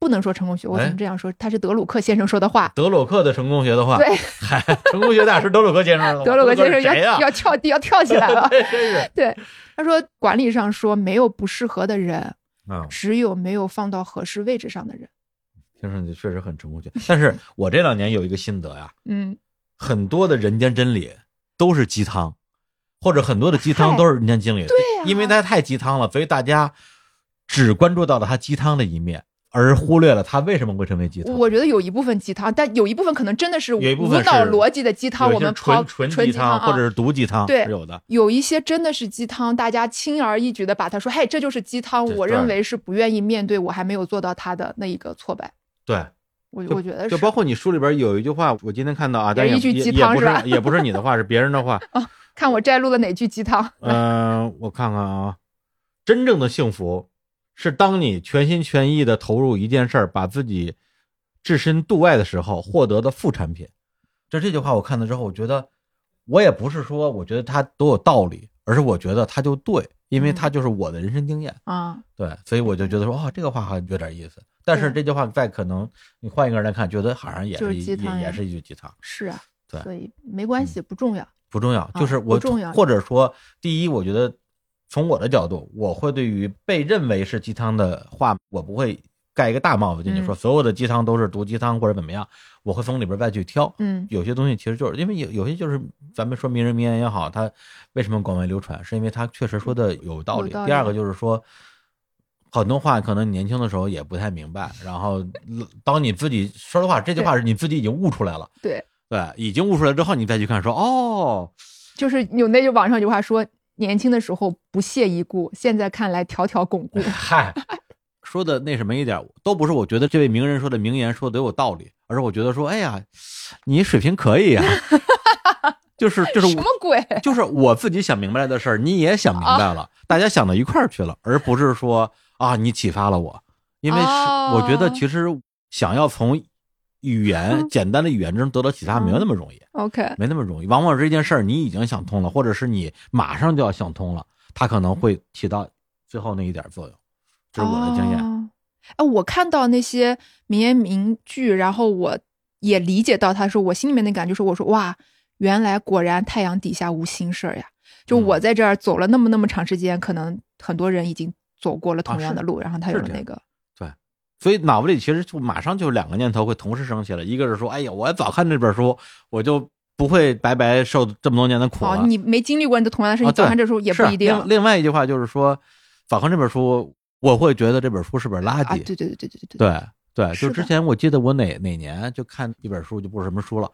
不能说成功学，我怎么哎这样说？他是德鲁克先生说的话。德鲁克的成功学的话，对，嗨，成功学大师德鲁克先生的话，德鲁克先生要？要跳要跳起来了。对真是，对，他说管理上说没有不适合的人，嗯，只有没有放到合适位置上的人。听上去确实很成功学。但是我这两年有一个心得呀，嗯，很多的人间真理都是鸡汤，或者很多的鸡汤都是人间真理。对呀因为它太鸡汤了，所以大家只关注到了它鸡汤的一面，而忽略了它为什么会成为鸡汤。我觉得有一部分鸡汤，但有一部分可能真的是无脑逻辑的鸡汤，我们纯纯鸡汤啊或者是毒鸡汤对是有的。有一些真的是鸡汤，大家轻而易举的把它说，嘿，这就是鸡汤。我认为是不愿意面对我还没有做到他的那一个挫败。对，我我觉得就是包括你书里边有一句话，我今天看到啊，但也也一句鸡汤是吧是也不是你的话，是别人的话。看我摘录了哪句鸡汤。嗯、我看看啊，真正的幸福是当你全心全意的投入一件事儿，把自己置身度外的时候获得的副产品。就这句话我看了之后，我觉得我也不是说我觉得它都有道理，而是我觉得它就对，因为它就是我的人生经验。啊，对，所以我就觉得说，哦，这个话好像有点意思。但是这句话再可能你换一个人来看，觉得好像也是是一鸡汤也也是一句鸡汤。是啊，对所以没关系，不重要。不重要，就是我重要或者说，第一，我觉得从我的角度，我会对于被认为是鸡汤的话，我不会盖一个大帽子进去嗯说所有的鸡汤都是毒鸡汤或者怎么样，我会从里边再去挑。嗯有些东西其实就是因为有有些就是咱们说名人名言也好，它为什么广为流传，是因为它确实说的有道理。第二个就是说。很多话可能你年轻的时候也不太明白，然后当你自己说实话，这句话是你自己已经悟出来了，对，对，已经悟出来之后，你再去看说，哦，就是有那句网上有句话说，年轻的时候不屑一顾，现在看来条条巩固。嗨，说的那什么一点，都不是我觉得这位名人说的名言说的有道理，而是我觉得说，哎呀，你水平可以呀、就是就是什么鬼？就是我自己想明白的事儿，你也想明白了，大家想到一块儿去了，而不是说啊，你启发了我，因为是、哦我觉得其实想要从语言简单的语言中得到启发没有那么容易，OK，没那么容易，往往这件事儿你已经想通了，或者是你马上就要想通了，它可能会起到最后那一点作用，这是我的经验。哦。哎，我看到那些名言名句，然后我也理解到他说，我心里面的感觉是，我说哇，原来果然太阳底下无心事儿呀。就嗯。我在这儿走了那么那么长时间，可能很多人已经走过了同样的是路，然后他有了那个，所以脑子里其实就马上就两个念头会同时升起了，一个是说，哎呀，我早看这本书，我就不会白白受这么多年的苦了。哦，你没经历过你的同样的事，啊你早看这书也不一定另另外一句话就是说，早看这本书，我会觉得这本书是本垃圾。啊。对对对对对对对，就之前我记得我哪哪年就看一本书，就不是什么书了，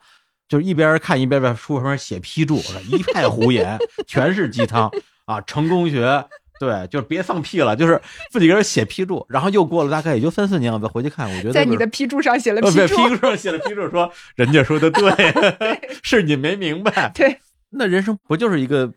就是一边看一边在书上面写批注，一派胡言，全是鸡汤啊，成功学。对，就是别放屁了，就是自己搁这写批注，然后又过了大概也就三四年，我再回去看，我觉得在你的批注上写了呃，批注，对批注上写了批注说，人家说的对，是你没明白。对，那人生不就是一个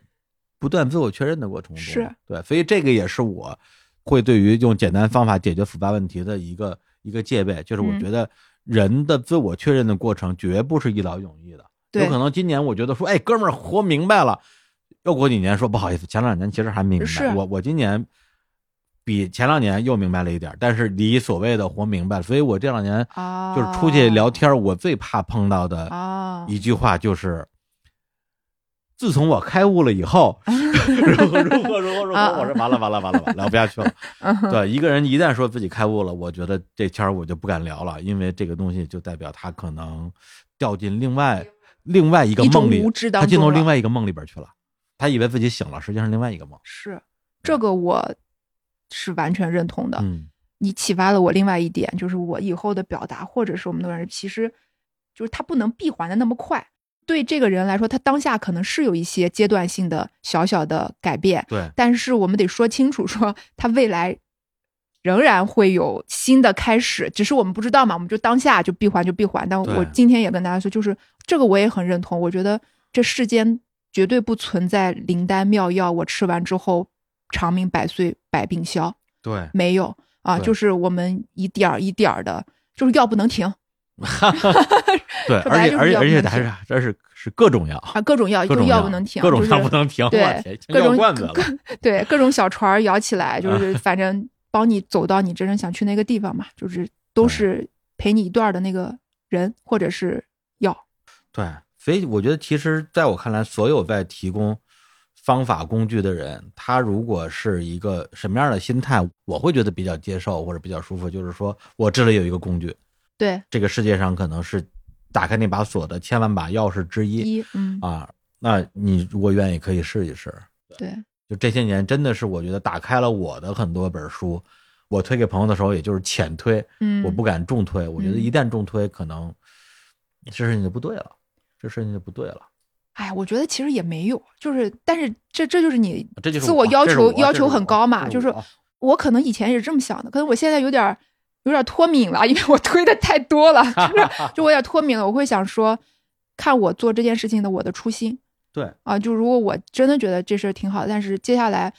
不断自我确认的过程中吗？是对，所以这个也是我会对于用简单方法解决复杂问题的一个一个戒备，就是我嗯觉得人的自我确认的过程绝不是一劳永逸的。对有可能今年我觉得说，哎，哥们儿活明白了，又过几年说不好意思，前两年其实还没明白，我我今年比前两年又明白了一点儿，但是离所谓的活明白了，所以我这两年啊，就是出去聊天儿，我最怕碰到的啊，一句话就是。自从我开悟了以后，如何如何如何如何，啊我说完了完了完了完了，聊不下去了。嗯对，一个人一旦说自己开悟了，我觉得这天儿我就不敢聊了，因为这个东西就代表他可能掉进另外另外一个梦里他进入另外一个梦里边去了，他以为自己醒了，实际上是另外一个梦。是这个我是完全认同的。嗯你启发了我另外一点，就是我以后的表达，或者是我们的人，其实就是他不能闭环的那么快。对这个人来说，他当下可能是有一些阶段性的小小的改变，对，但是我们得说清楚，说他未来仍然会有新的开始，只是我们不知道嘛，我们就当下就闭环就闭环。但我今天也跟大家说，就是这个我也很认同，我觉得这世间绝对不存在灵丹妙药，我吃完之后长命百岁、百病消，对，没有啊，就是我们一点儿一点儿的，就是药不能停 对，而且而且而且还是这是是各种药，啊，各种药就各种药不能停，各种药不能停，对各种药罐子了。对，各种小船摇起来，就是反正帮你走到你真正想去那个地方嘛，就是都是陪你一段的那个人或者是药。对，所以我觉得，其实在我看来，所有在提供方法工具的人，他如果是一个什么样的心态，我会觉得比较接受或者比较舒服。就是说我这里有一个工具，对，这个世界上可能是打开那把锁的千万把钥匙之一一嗯，啊。那你如果愿意，可以试一试。对，就这些年，真的是我觉得打开了我的很多本书。我推给朋友的时候，也就是浅推，嗯，我不敢重推。我觉得嗯一旦重推，可能这事情就不对了，这事情就不对了。哎，我觉得其实也没有，就是但是这这就是你这就是自我要求要求很高嘛，就是我我可能以前也是这么想的，可能我现在有点有点脱敏了，因为我推的太多了，就是就我有点脱敏了。我会想说，看我做这件事情的我的初心对啊，就如果我真的觉得这事儿挺好的，但是接下来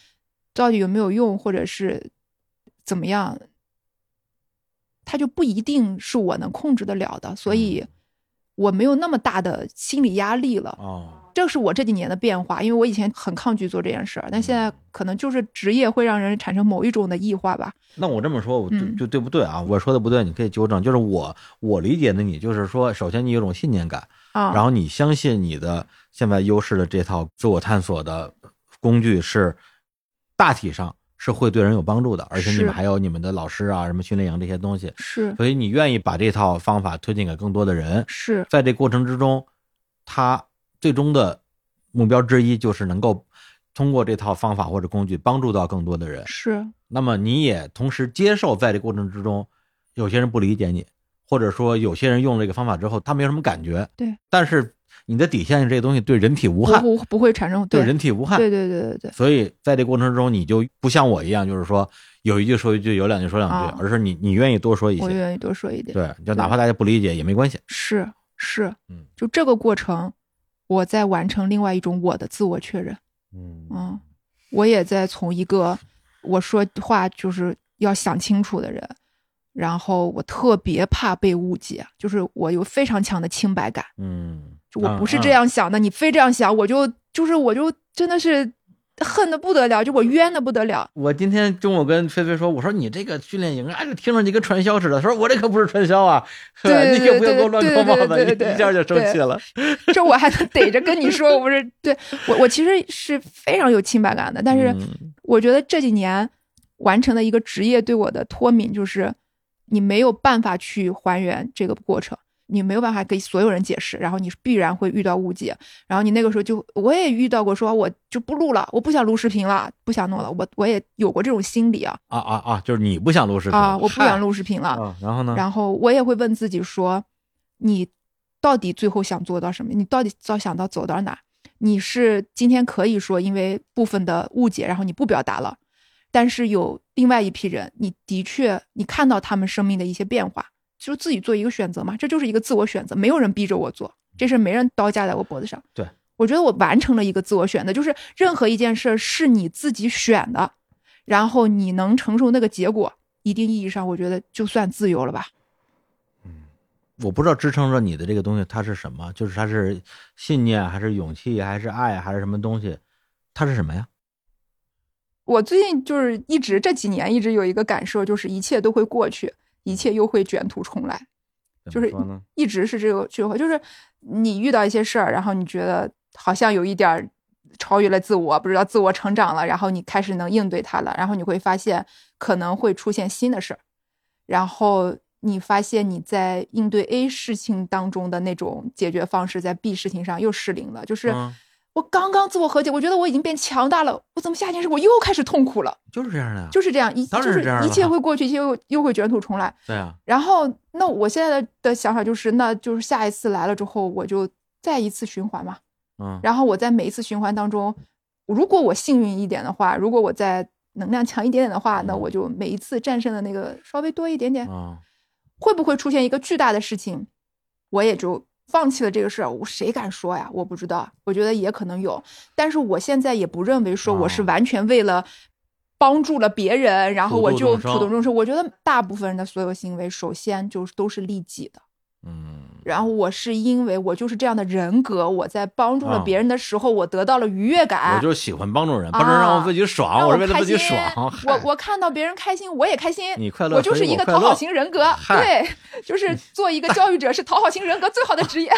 到底有没有用，或者是怎么样，它就不一定是我能控制得了的，所以我没有那么大的心理压力了。哦，这是我这几年的变化，因为我以前很抗拒做这件事儿，但现在可能就是职业会让人产生某一种的异化吧。那我这么说，我就嗯就对不对啊？我说的不对，你可以纠正。就是我我理解的你，就是说，首先你有种信念感，啊，然后你相信你的现在优势的这套自我探索的工具是大体上是会对人有帮助的，而且你们还有你们的老师啊，什么训练营这些东西，是所以你愿意把这套方法推荐给更多的人。是在这过程之中，他最终的目标之一就是能够通过这套方法或者工具帮助到更多的人。是，那么你也同时接受，在这过程之中，有些人不理解你，或者说有些人用这个方法之后，他没有什么感觉。对，但是你的底线这个东西对人体无害，不不会产生对对人体无害。对对对对对所以在这过程中，你就不像我一样，就是说有一句说一句，有两句说两句，啊而是你你愿意多说一些。我愿意多说一点。对，就哪怕大家不理解也没关系。是是，嗯就这个过程，我在完成另外一种我的自我确认。嗯嗯，我也在从一个我说话就是要想清楚的人，然后我特别怕被误解，就是我有非常强的清白感，嗯，就我不是嗯这样想的，你非这样想，我就就是我就真的是恨的不得了，就我冤的不得了。我今天中午跟菲菲说，我说你这个训练营啊，就听着你跟传销似的。她说我这可不是传销啊，对你可不要给我乱扣帽子，对对对对一一下就生气了。这我还能逮着跟你说，我不是对我我其实是非常有清白感的，但是嗯我觉得这几年完成的一个职业对我的脱敏，就是你没有办法去还原这个过程，你没有办法给所有人解释，然后你必然会遇到误解，然后你那个时候就我也遇到过，说我就不录了，我不想录视频了，不想弄了，我我也有过这种心理啊啊啊啊！就是你不想录视频啊，我不想录录视频了，啊。然后呢？然后我也会问自己说，你到底最后想做到什么？你到底要想到走到哪？你是今天可以说因为部分的误解，然后你不表达了，但是有另外一批人，你的确你看到他们生命的一些变化，就自己做一个选择嘛，这就是一个自我选择，没有人逼着我做，这事没人刀架在我脖子上。对，我觉得我完成了一个自我选择，就是任何一件事儿是你自己选的，然后你能承受那个结果，一定意义上，我觉得就算自由了吧。我不知道支撑着你的这个东西它是什么，就是它是信念还是勇气还是爱还是什么东西？它是什么呀？我最近就是一直这几年一直有一个感受，就是一切都会过去，一切又会卷土重来，就是？一直是这个句话，就是你遇到一些事儿，然后你觉得好像有一点儿超越了自我，不知道自我成长了，然后你开始能应对它了，然后你会发现可能会出现新的事儿，然后你发现你在应对 A 事情当中的那种解决方式，在 B 事情上又失灵了，就是嗯我刚刚自我和解，我觉得我已经变强大了，我怎么下一件事我又开始痛苦了？就是这样的。就是这样，一就是一切会过去，一切又又会卷土重来。对啊，然后，那我现在的的想法就是，那就是下一次来了之后，我就再一次循环嘛。嗯然后我在每一次循环当中，如果我幸运一点的话，如果我在能量强一点点的话，那嗯我就每一次战胜的那个稍微多一点点。嗯，会不会出现一个巨大的事情，我也就放弃了这个事儿？我谁敢说呀？我不知道，我觉得也可能有，但是我现在也不认为说我是哦完全为了帮助了别人，然后我就普度众生。我觉得大部分人的所有行为，首先就是都是利己的。嗯，然后我是因为我就是这样的人格，我在帮助了啊别人的时候，我得到了愉悦感。我就喜欢帮助人，不能让我自己爽，让我是为了开自己心爽。我我看到别人开心，我也开心。你快乐，我就是一个讨好型人格，对，就是做一个教育者是讨好型人格最好的职业。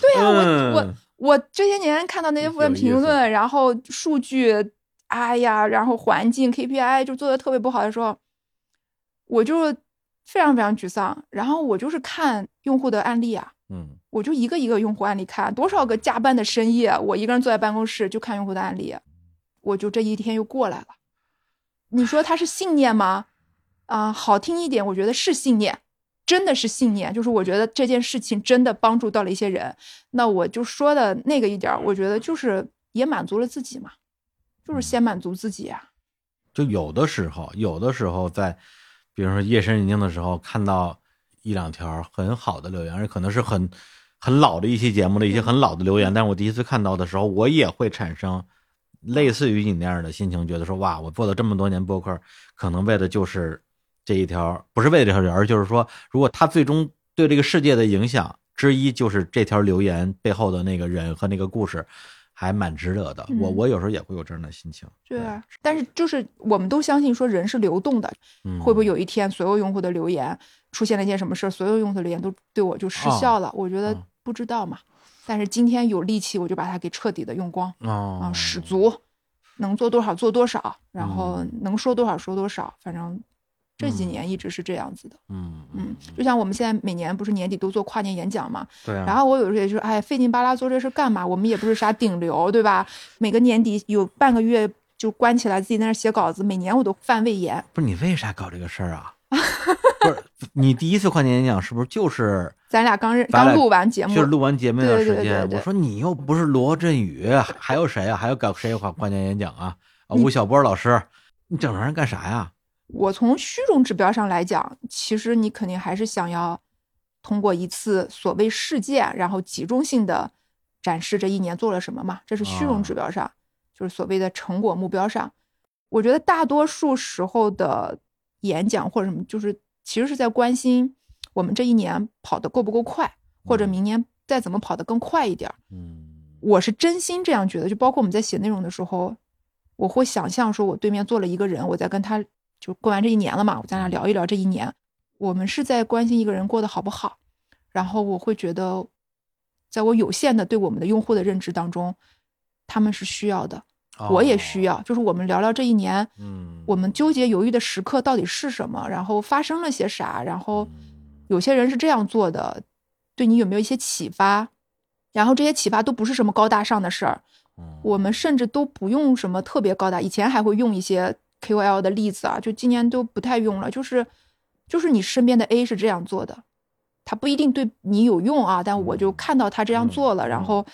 对呀、我我嗯我这些年看到那些负面评论，然后数据，哎呀，然后环境 KPI 就做的特别不好的时候，我就非常非常沮丧。然后我就是看用户的案例啊，嗯我就一个一个用户案例看，多少个加班的深夜，我一个人坐在办公室就看用户的案例，我就这一天又过来了。你说他是信念吗？啊、好听一点，我觉得是信念，真的是信念。就是我觉得这件事情真的帮助到了一些人，那我就说的那个一点，我觉得就是也满足了自己嘛，就是先满足自己啊。就有的时候，有的时候在，比如说夜深人静的时候，看到一两条很好的留言，而且可能是很很老的一期节目的一些很老的留言，但是我第一次看到的时候，我也会产生类似于你那样的心情，觉得说哇，我做了这么多年播客，可能为的就是这一条，不是为了这条留言，而就是说，如果他最终对这个世界的影响之一就是这条留言背后的那个人和那个故事，还蛮值得的。我嗯我有时候也会有这样的心情。对啊，但是就是我们都相信说人是流动的，嗯，会不会有一天所有用户的留言出现了一件什么事儿，所有用户的留言都对我就失效了？我觉得哦不知道嘛。但是今天有力气，我就把它给彻底的用光哦啊，使足，能做多少做多少，然后嗯能说多少说多少，反正这几年一直是这样子的。嗯嗯，就像我们现在每年不是年底都做跨年演讲嘛，对啊，然后我有时候也就是，哎，费劲巴拉做这事干嘛？我们也不是啥顶流，对吧？每个年底有半个月就关起来自己在那写稿子，每年我都犯胃炎。不是你为啥搞这个事儿啊？不是你第一次跨年演讲是不是就是咱俩刚认刚录完节目，就是录完节目那段时对对对间？我说你又不是罗振宇，还有谁啊？还有搞谁跨跨年演讲啊？啊，吴晓波老师，你整这玩意儿干啥呀？我从虚荣指标上来讲，其实你肯定还是想要通过一次所谓事件，然后集中性的展示这一年做了什么嘛，这是虚荣指标上，就是所谓的成果目标上。我觉得大多数时候的演讲或者什么，就是其实是在关心我们这一年跑得够不够快，或者嗯明年再怎么跑得更快一点儿。嗯我是真心这样觉得，就包括我们在写内容的时候，我会想象说，我对面坐了一个人，我在跟他就过完这一年了嘛，我咱俩聊一聊这一年，我们是在关心一个人过得好不好，然后我会觉得，在我有限的对我们的用户的认知当中，他们是需要的，我也需。要，就是我们聊聊这一年，哦嗯，我们纠结犹豫的时刻到底是什么，然后发生了些啥，然后嗯有些人是这样做的，对你有没有一些启发？然后这些启发都不是什么高大上的事儿，嗯我们甚至都不用什么特别高大，以前还会用一些 KOL 的例子啊，就今年都不太用了。就是，就是你身边的 A 是这样做的，他不一定对你有用啊，但我就看到他这样做了，嗯然后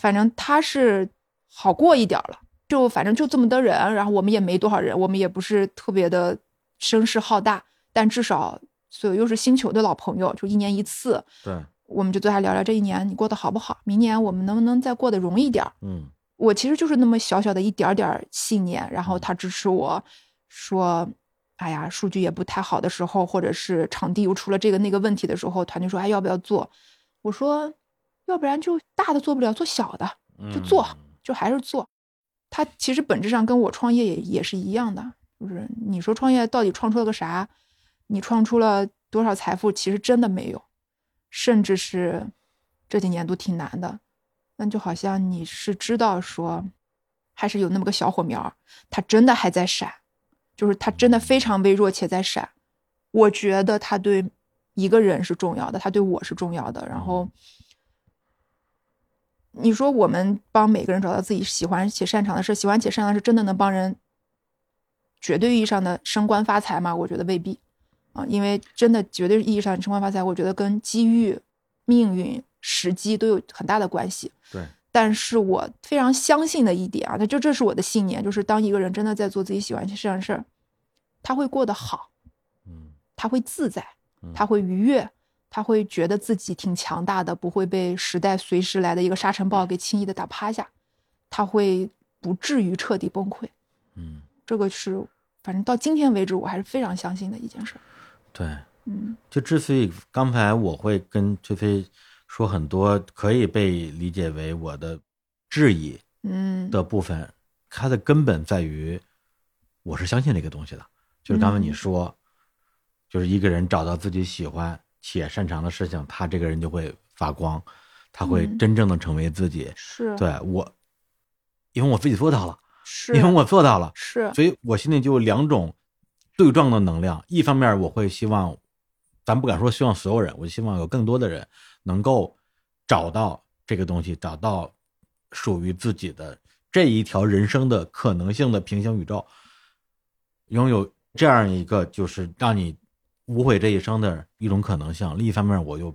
反正他是好过一点儿了，就反正就这么多人，然后我们也没多少人，我们也不是特别的声势浩大，但至少所有又是星球的老朋友，就一年一次，对，我们就坐下聊聊这一年你过得好不好，明年我们能不能再过得容易点儿。嗯我其实就是那么小小的一点儿点儿信念，然后他支持我说，哎呀，数据也不太好的时候，或者是场地又出了这个那个问题的时候，团队说，哎，要不要做？我说，要不然就大的做不了，做小的，就做嗯就还是做。他其实本质上跟我创业也也是一样的，就是你说创业到底创出了个啥？你创出了多少财富？其实真的没有，甚至是这几年都挺难的。那就好像你是知道说，还是有那么个小火苗，它真的还在闪，就是它真的非常微弱且在闪。我觉得它对一个人是重要的，它对我是重要的。然后，你说我们帮每个人找到自己喜欢且擅长的事，喜欢且擅长的事，真的能帮人绝对意义上的升官发财吗？我觉得未必啊，因为真的绝对意义上的升官发财，我觉得跟机遇、命运、时机都有很大的关系。对，但是我非常相信的一点啊，那就这是我的信念，就是当一个人真的在做自己喜欢的事儿，他会过得好，嗯他会自在嗯，他会愉悦，他会觉得自己挺强大的，不会被时代随时来的一个沙尘暴给轻易的打趴下，他会不至于彻底崩溃。嗯，这个是反正到今天为止，我还是非常相信的一件事。对。嗯就之所以刚才我会跟崔飞说很多可以被理解为我的质疑嗯的部分，它的根本在于我是相信这个东西的。就是刚才你嗯说，就是一个人找到自己喜欢且擅长的事情，他这个人就会发光，他会嗯真正的成为自己。是，对我，因为我自己做到了，是，因为我做到了，是所以我心里就有两种对撞的能量。一方面，我会希望，咱不敢说希望所有人，我希望有更多的人能够找到这个东西，找到属于自己的这一条人生的可能性的平行宇宙，拥有这样一个就是让你无悔这一生的一种可能性。另一方面，我又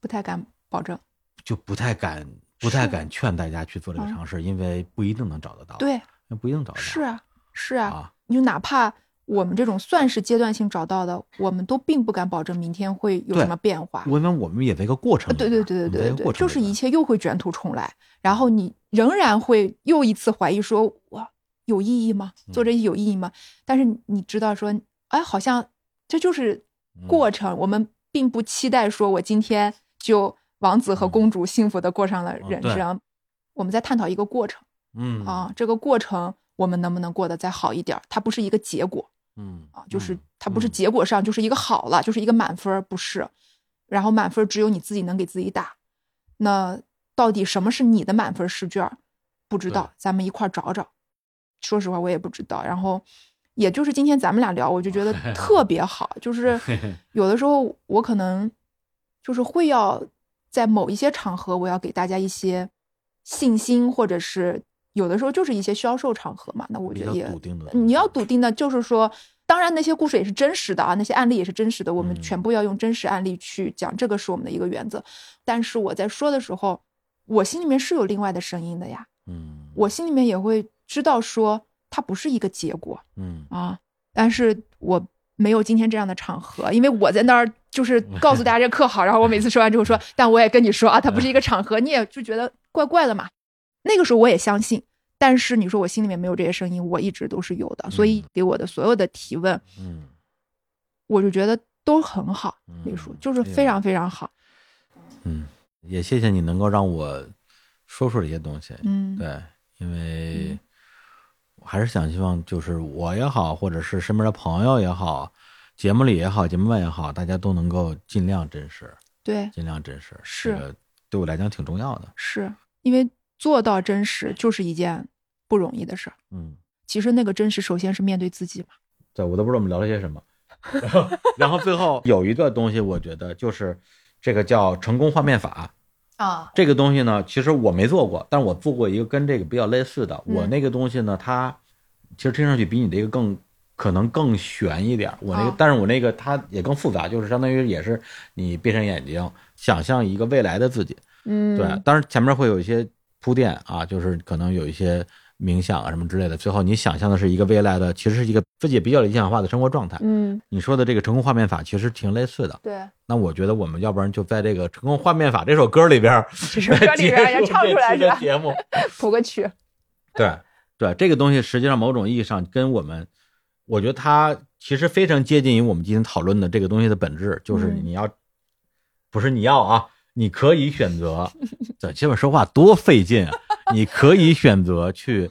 不太敢保证。就不太敢。不太敢劝大家去做这个嗯尝试，因为不一定能找得到。，对，不一定找得到。是啊，是啊，啊，你就哪怕我们这种算是阶段性找到的，我们都并不敢保证明天会有什么变化。因为我们也在一个过程。对对对对对对对，就是一切又会卷土重来，然后你仍然会又一次怀疑说，哇，有意义吗？嗯做这些有意义吗？但是你知道说，哎，好像这就是嗯过程，我们并不期待说我今天就王子和公主幸福的过上了人生，我们在探讨一个过程嗯啊，这个过程我们能不能过得再好一点儿？它不是一个结果。嗯啊，就是嗯它不是嗯结果上就是一个好了，就是一个满分，不是。然后满分只有你自己能给自己打。那到底什么是你的满分试卷？不知道，咱们一块儿找找。说实话，我也不知道。然后，也就是今天咱们俩聊，我就觉得 特别好。就是 有的时候我可能就是会要在某一些场合，我要给大家一些信心，或者是有的时候就是一些销售场合嘛。那我觉得也笃定的，你要笃定的，就是说，当然那些故事也是真实的啊，那些案例也是真实的，我们嗯全部要用真实案例去讲，这个是我们的一个原则。但是我在说的时候，我心里面是有另外的声音的呀，嗯，我心里面也会知道说它不是一个结果嗯啊，但是我没有今天这样的场合，因为我在那儿就是告诉大家这课好，然后我每次说完之后说，但我也跟你说啊，它不是一个场合，你也就觉得怪怪的嘛。那个时候我也相信，但是你说我心里面没有这些声音，我一直都是有的，所以给我的所有的提问，嗯我就觉得都很好，嗯李叔就是非常非常好，嗯，也谢谢你能够让我说出这些东西，嗯，对，因为嗯我还是想希望，就是我也好，或者是身边的朋友也好，节目里也好，节目外也好，大家都能够尽量真实，对，尽量真实，是这个对我来讲挺重要的，是因为做到真实就是一件不容易的事儿。嗯。其实那个真实，首先是面对自己嘛。对，我都不知道我们聊了些什么。然后，然后最后有一个东西，我觉得就是这个叫成功画面法。啊，这个东西呢，其实我没做过，但是我做过一个跟这个比较类似的。嗯我那个东西呢，它其实听上去比你这个更可能更悬一点。我那个，哦但是我那个它也更复杂，就是相当于也是你闭上眼睛，想象一个未来的自己。嗯，对，当然前面会有一些铺垫啊，就是可能有一些冥想啊什么之类的。最后你想象的是一个未来的，其实是一个自己比较理想化的生活状态。嗯，你说的这个成功画面法其实挺类似的。对，那我觉得我们要不然就在这个成功画面法这首歌里边，这首歌里边也唱出来是吧结束这期的？节目。谱个曲。对对，这个东西实际上某种意义上跟我们，我觉得它其实非常接近于我们今天讨论的这个东西的本质，就是嗯你要，不是你要啊，你可以选择，这这边说话多费劲啊！你可以选择去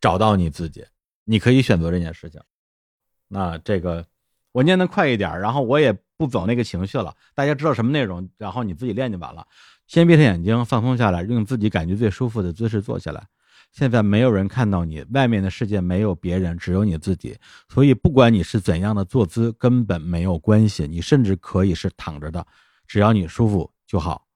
找到你自己，你可以选择这件事情。那这个我念的快一点，然后我也不走那个情绪了。大家知道什么内容，然后你自己练就完了。先闭上眼睛，放松下来，用自己感觉最舒服的姿势坐下来。现在没有人看到你，外面的世界没有别人，只有你自己。所以不管你是怎样的坐姿，根本没有关系。你甚至可以是躺着的，只要你舒服就好。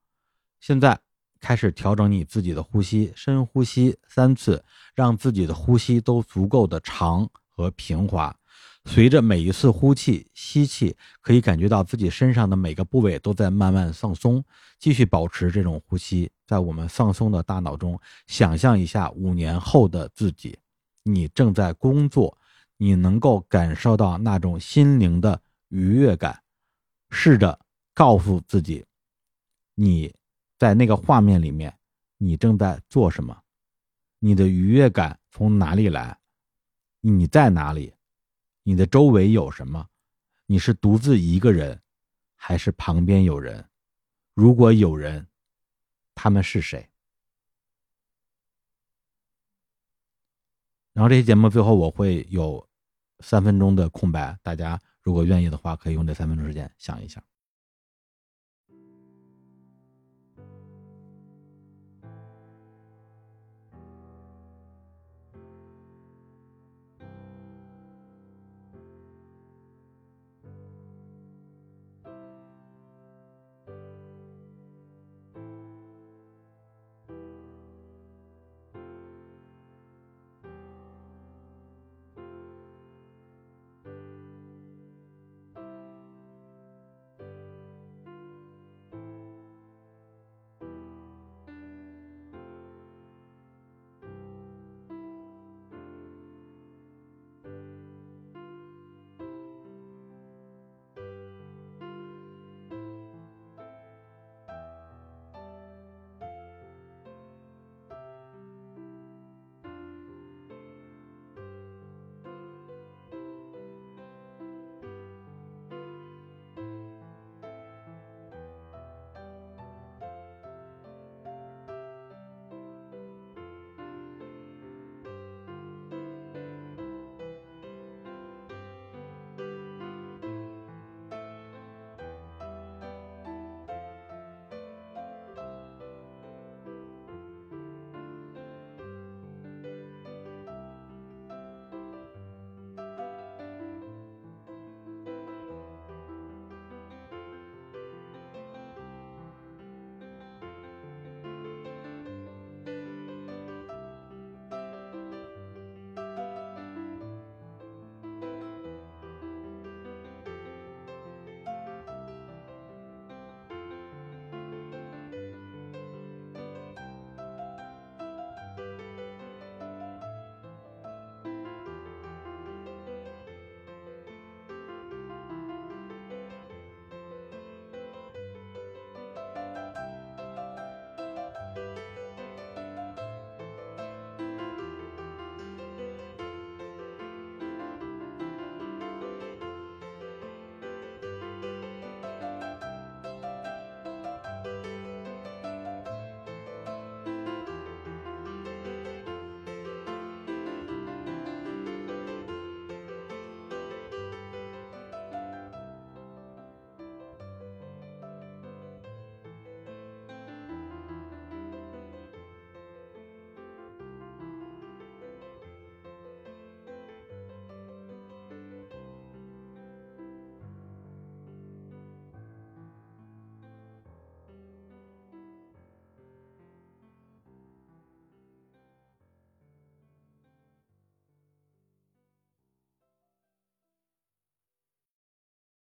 现在开始调整你自己的呼吸，深呼吸三次，让自己的呼吸都足够的长和平滑。随着每一次呼气、吸气，可以感觉到自己身上的每个部位都在慢慢放松。继续保持这种呼吸，在我们放松的大脑中，想象一下五年后的自己，你正在工作，你能够感受到那种心灵的愉悦感。试着告诉自己，你在那个画面里面，你正在做什么？你的愉悦感从哪里来？你在哪里？你的周围有什么？你是独自一个人，还是旁边有人？如果有人，他们是谁？然后这期节目最后我会有三分钟的空白，大家如果愿意的话，可以用这三分钟时间想一想。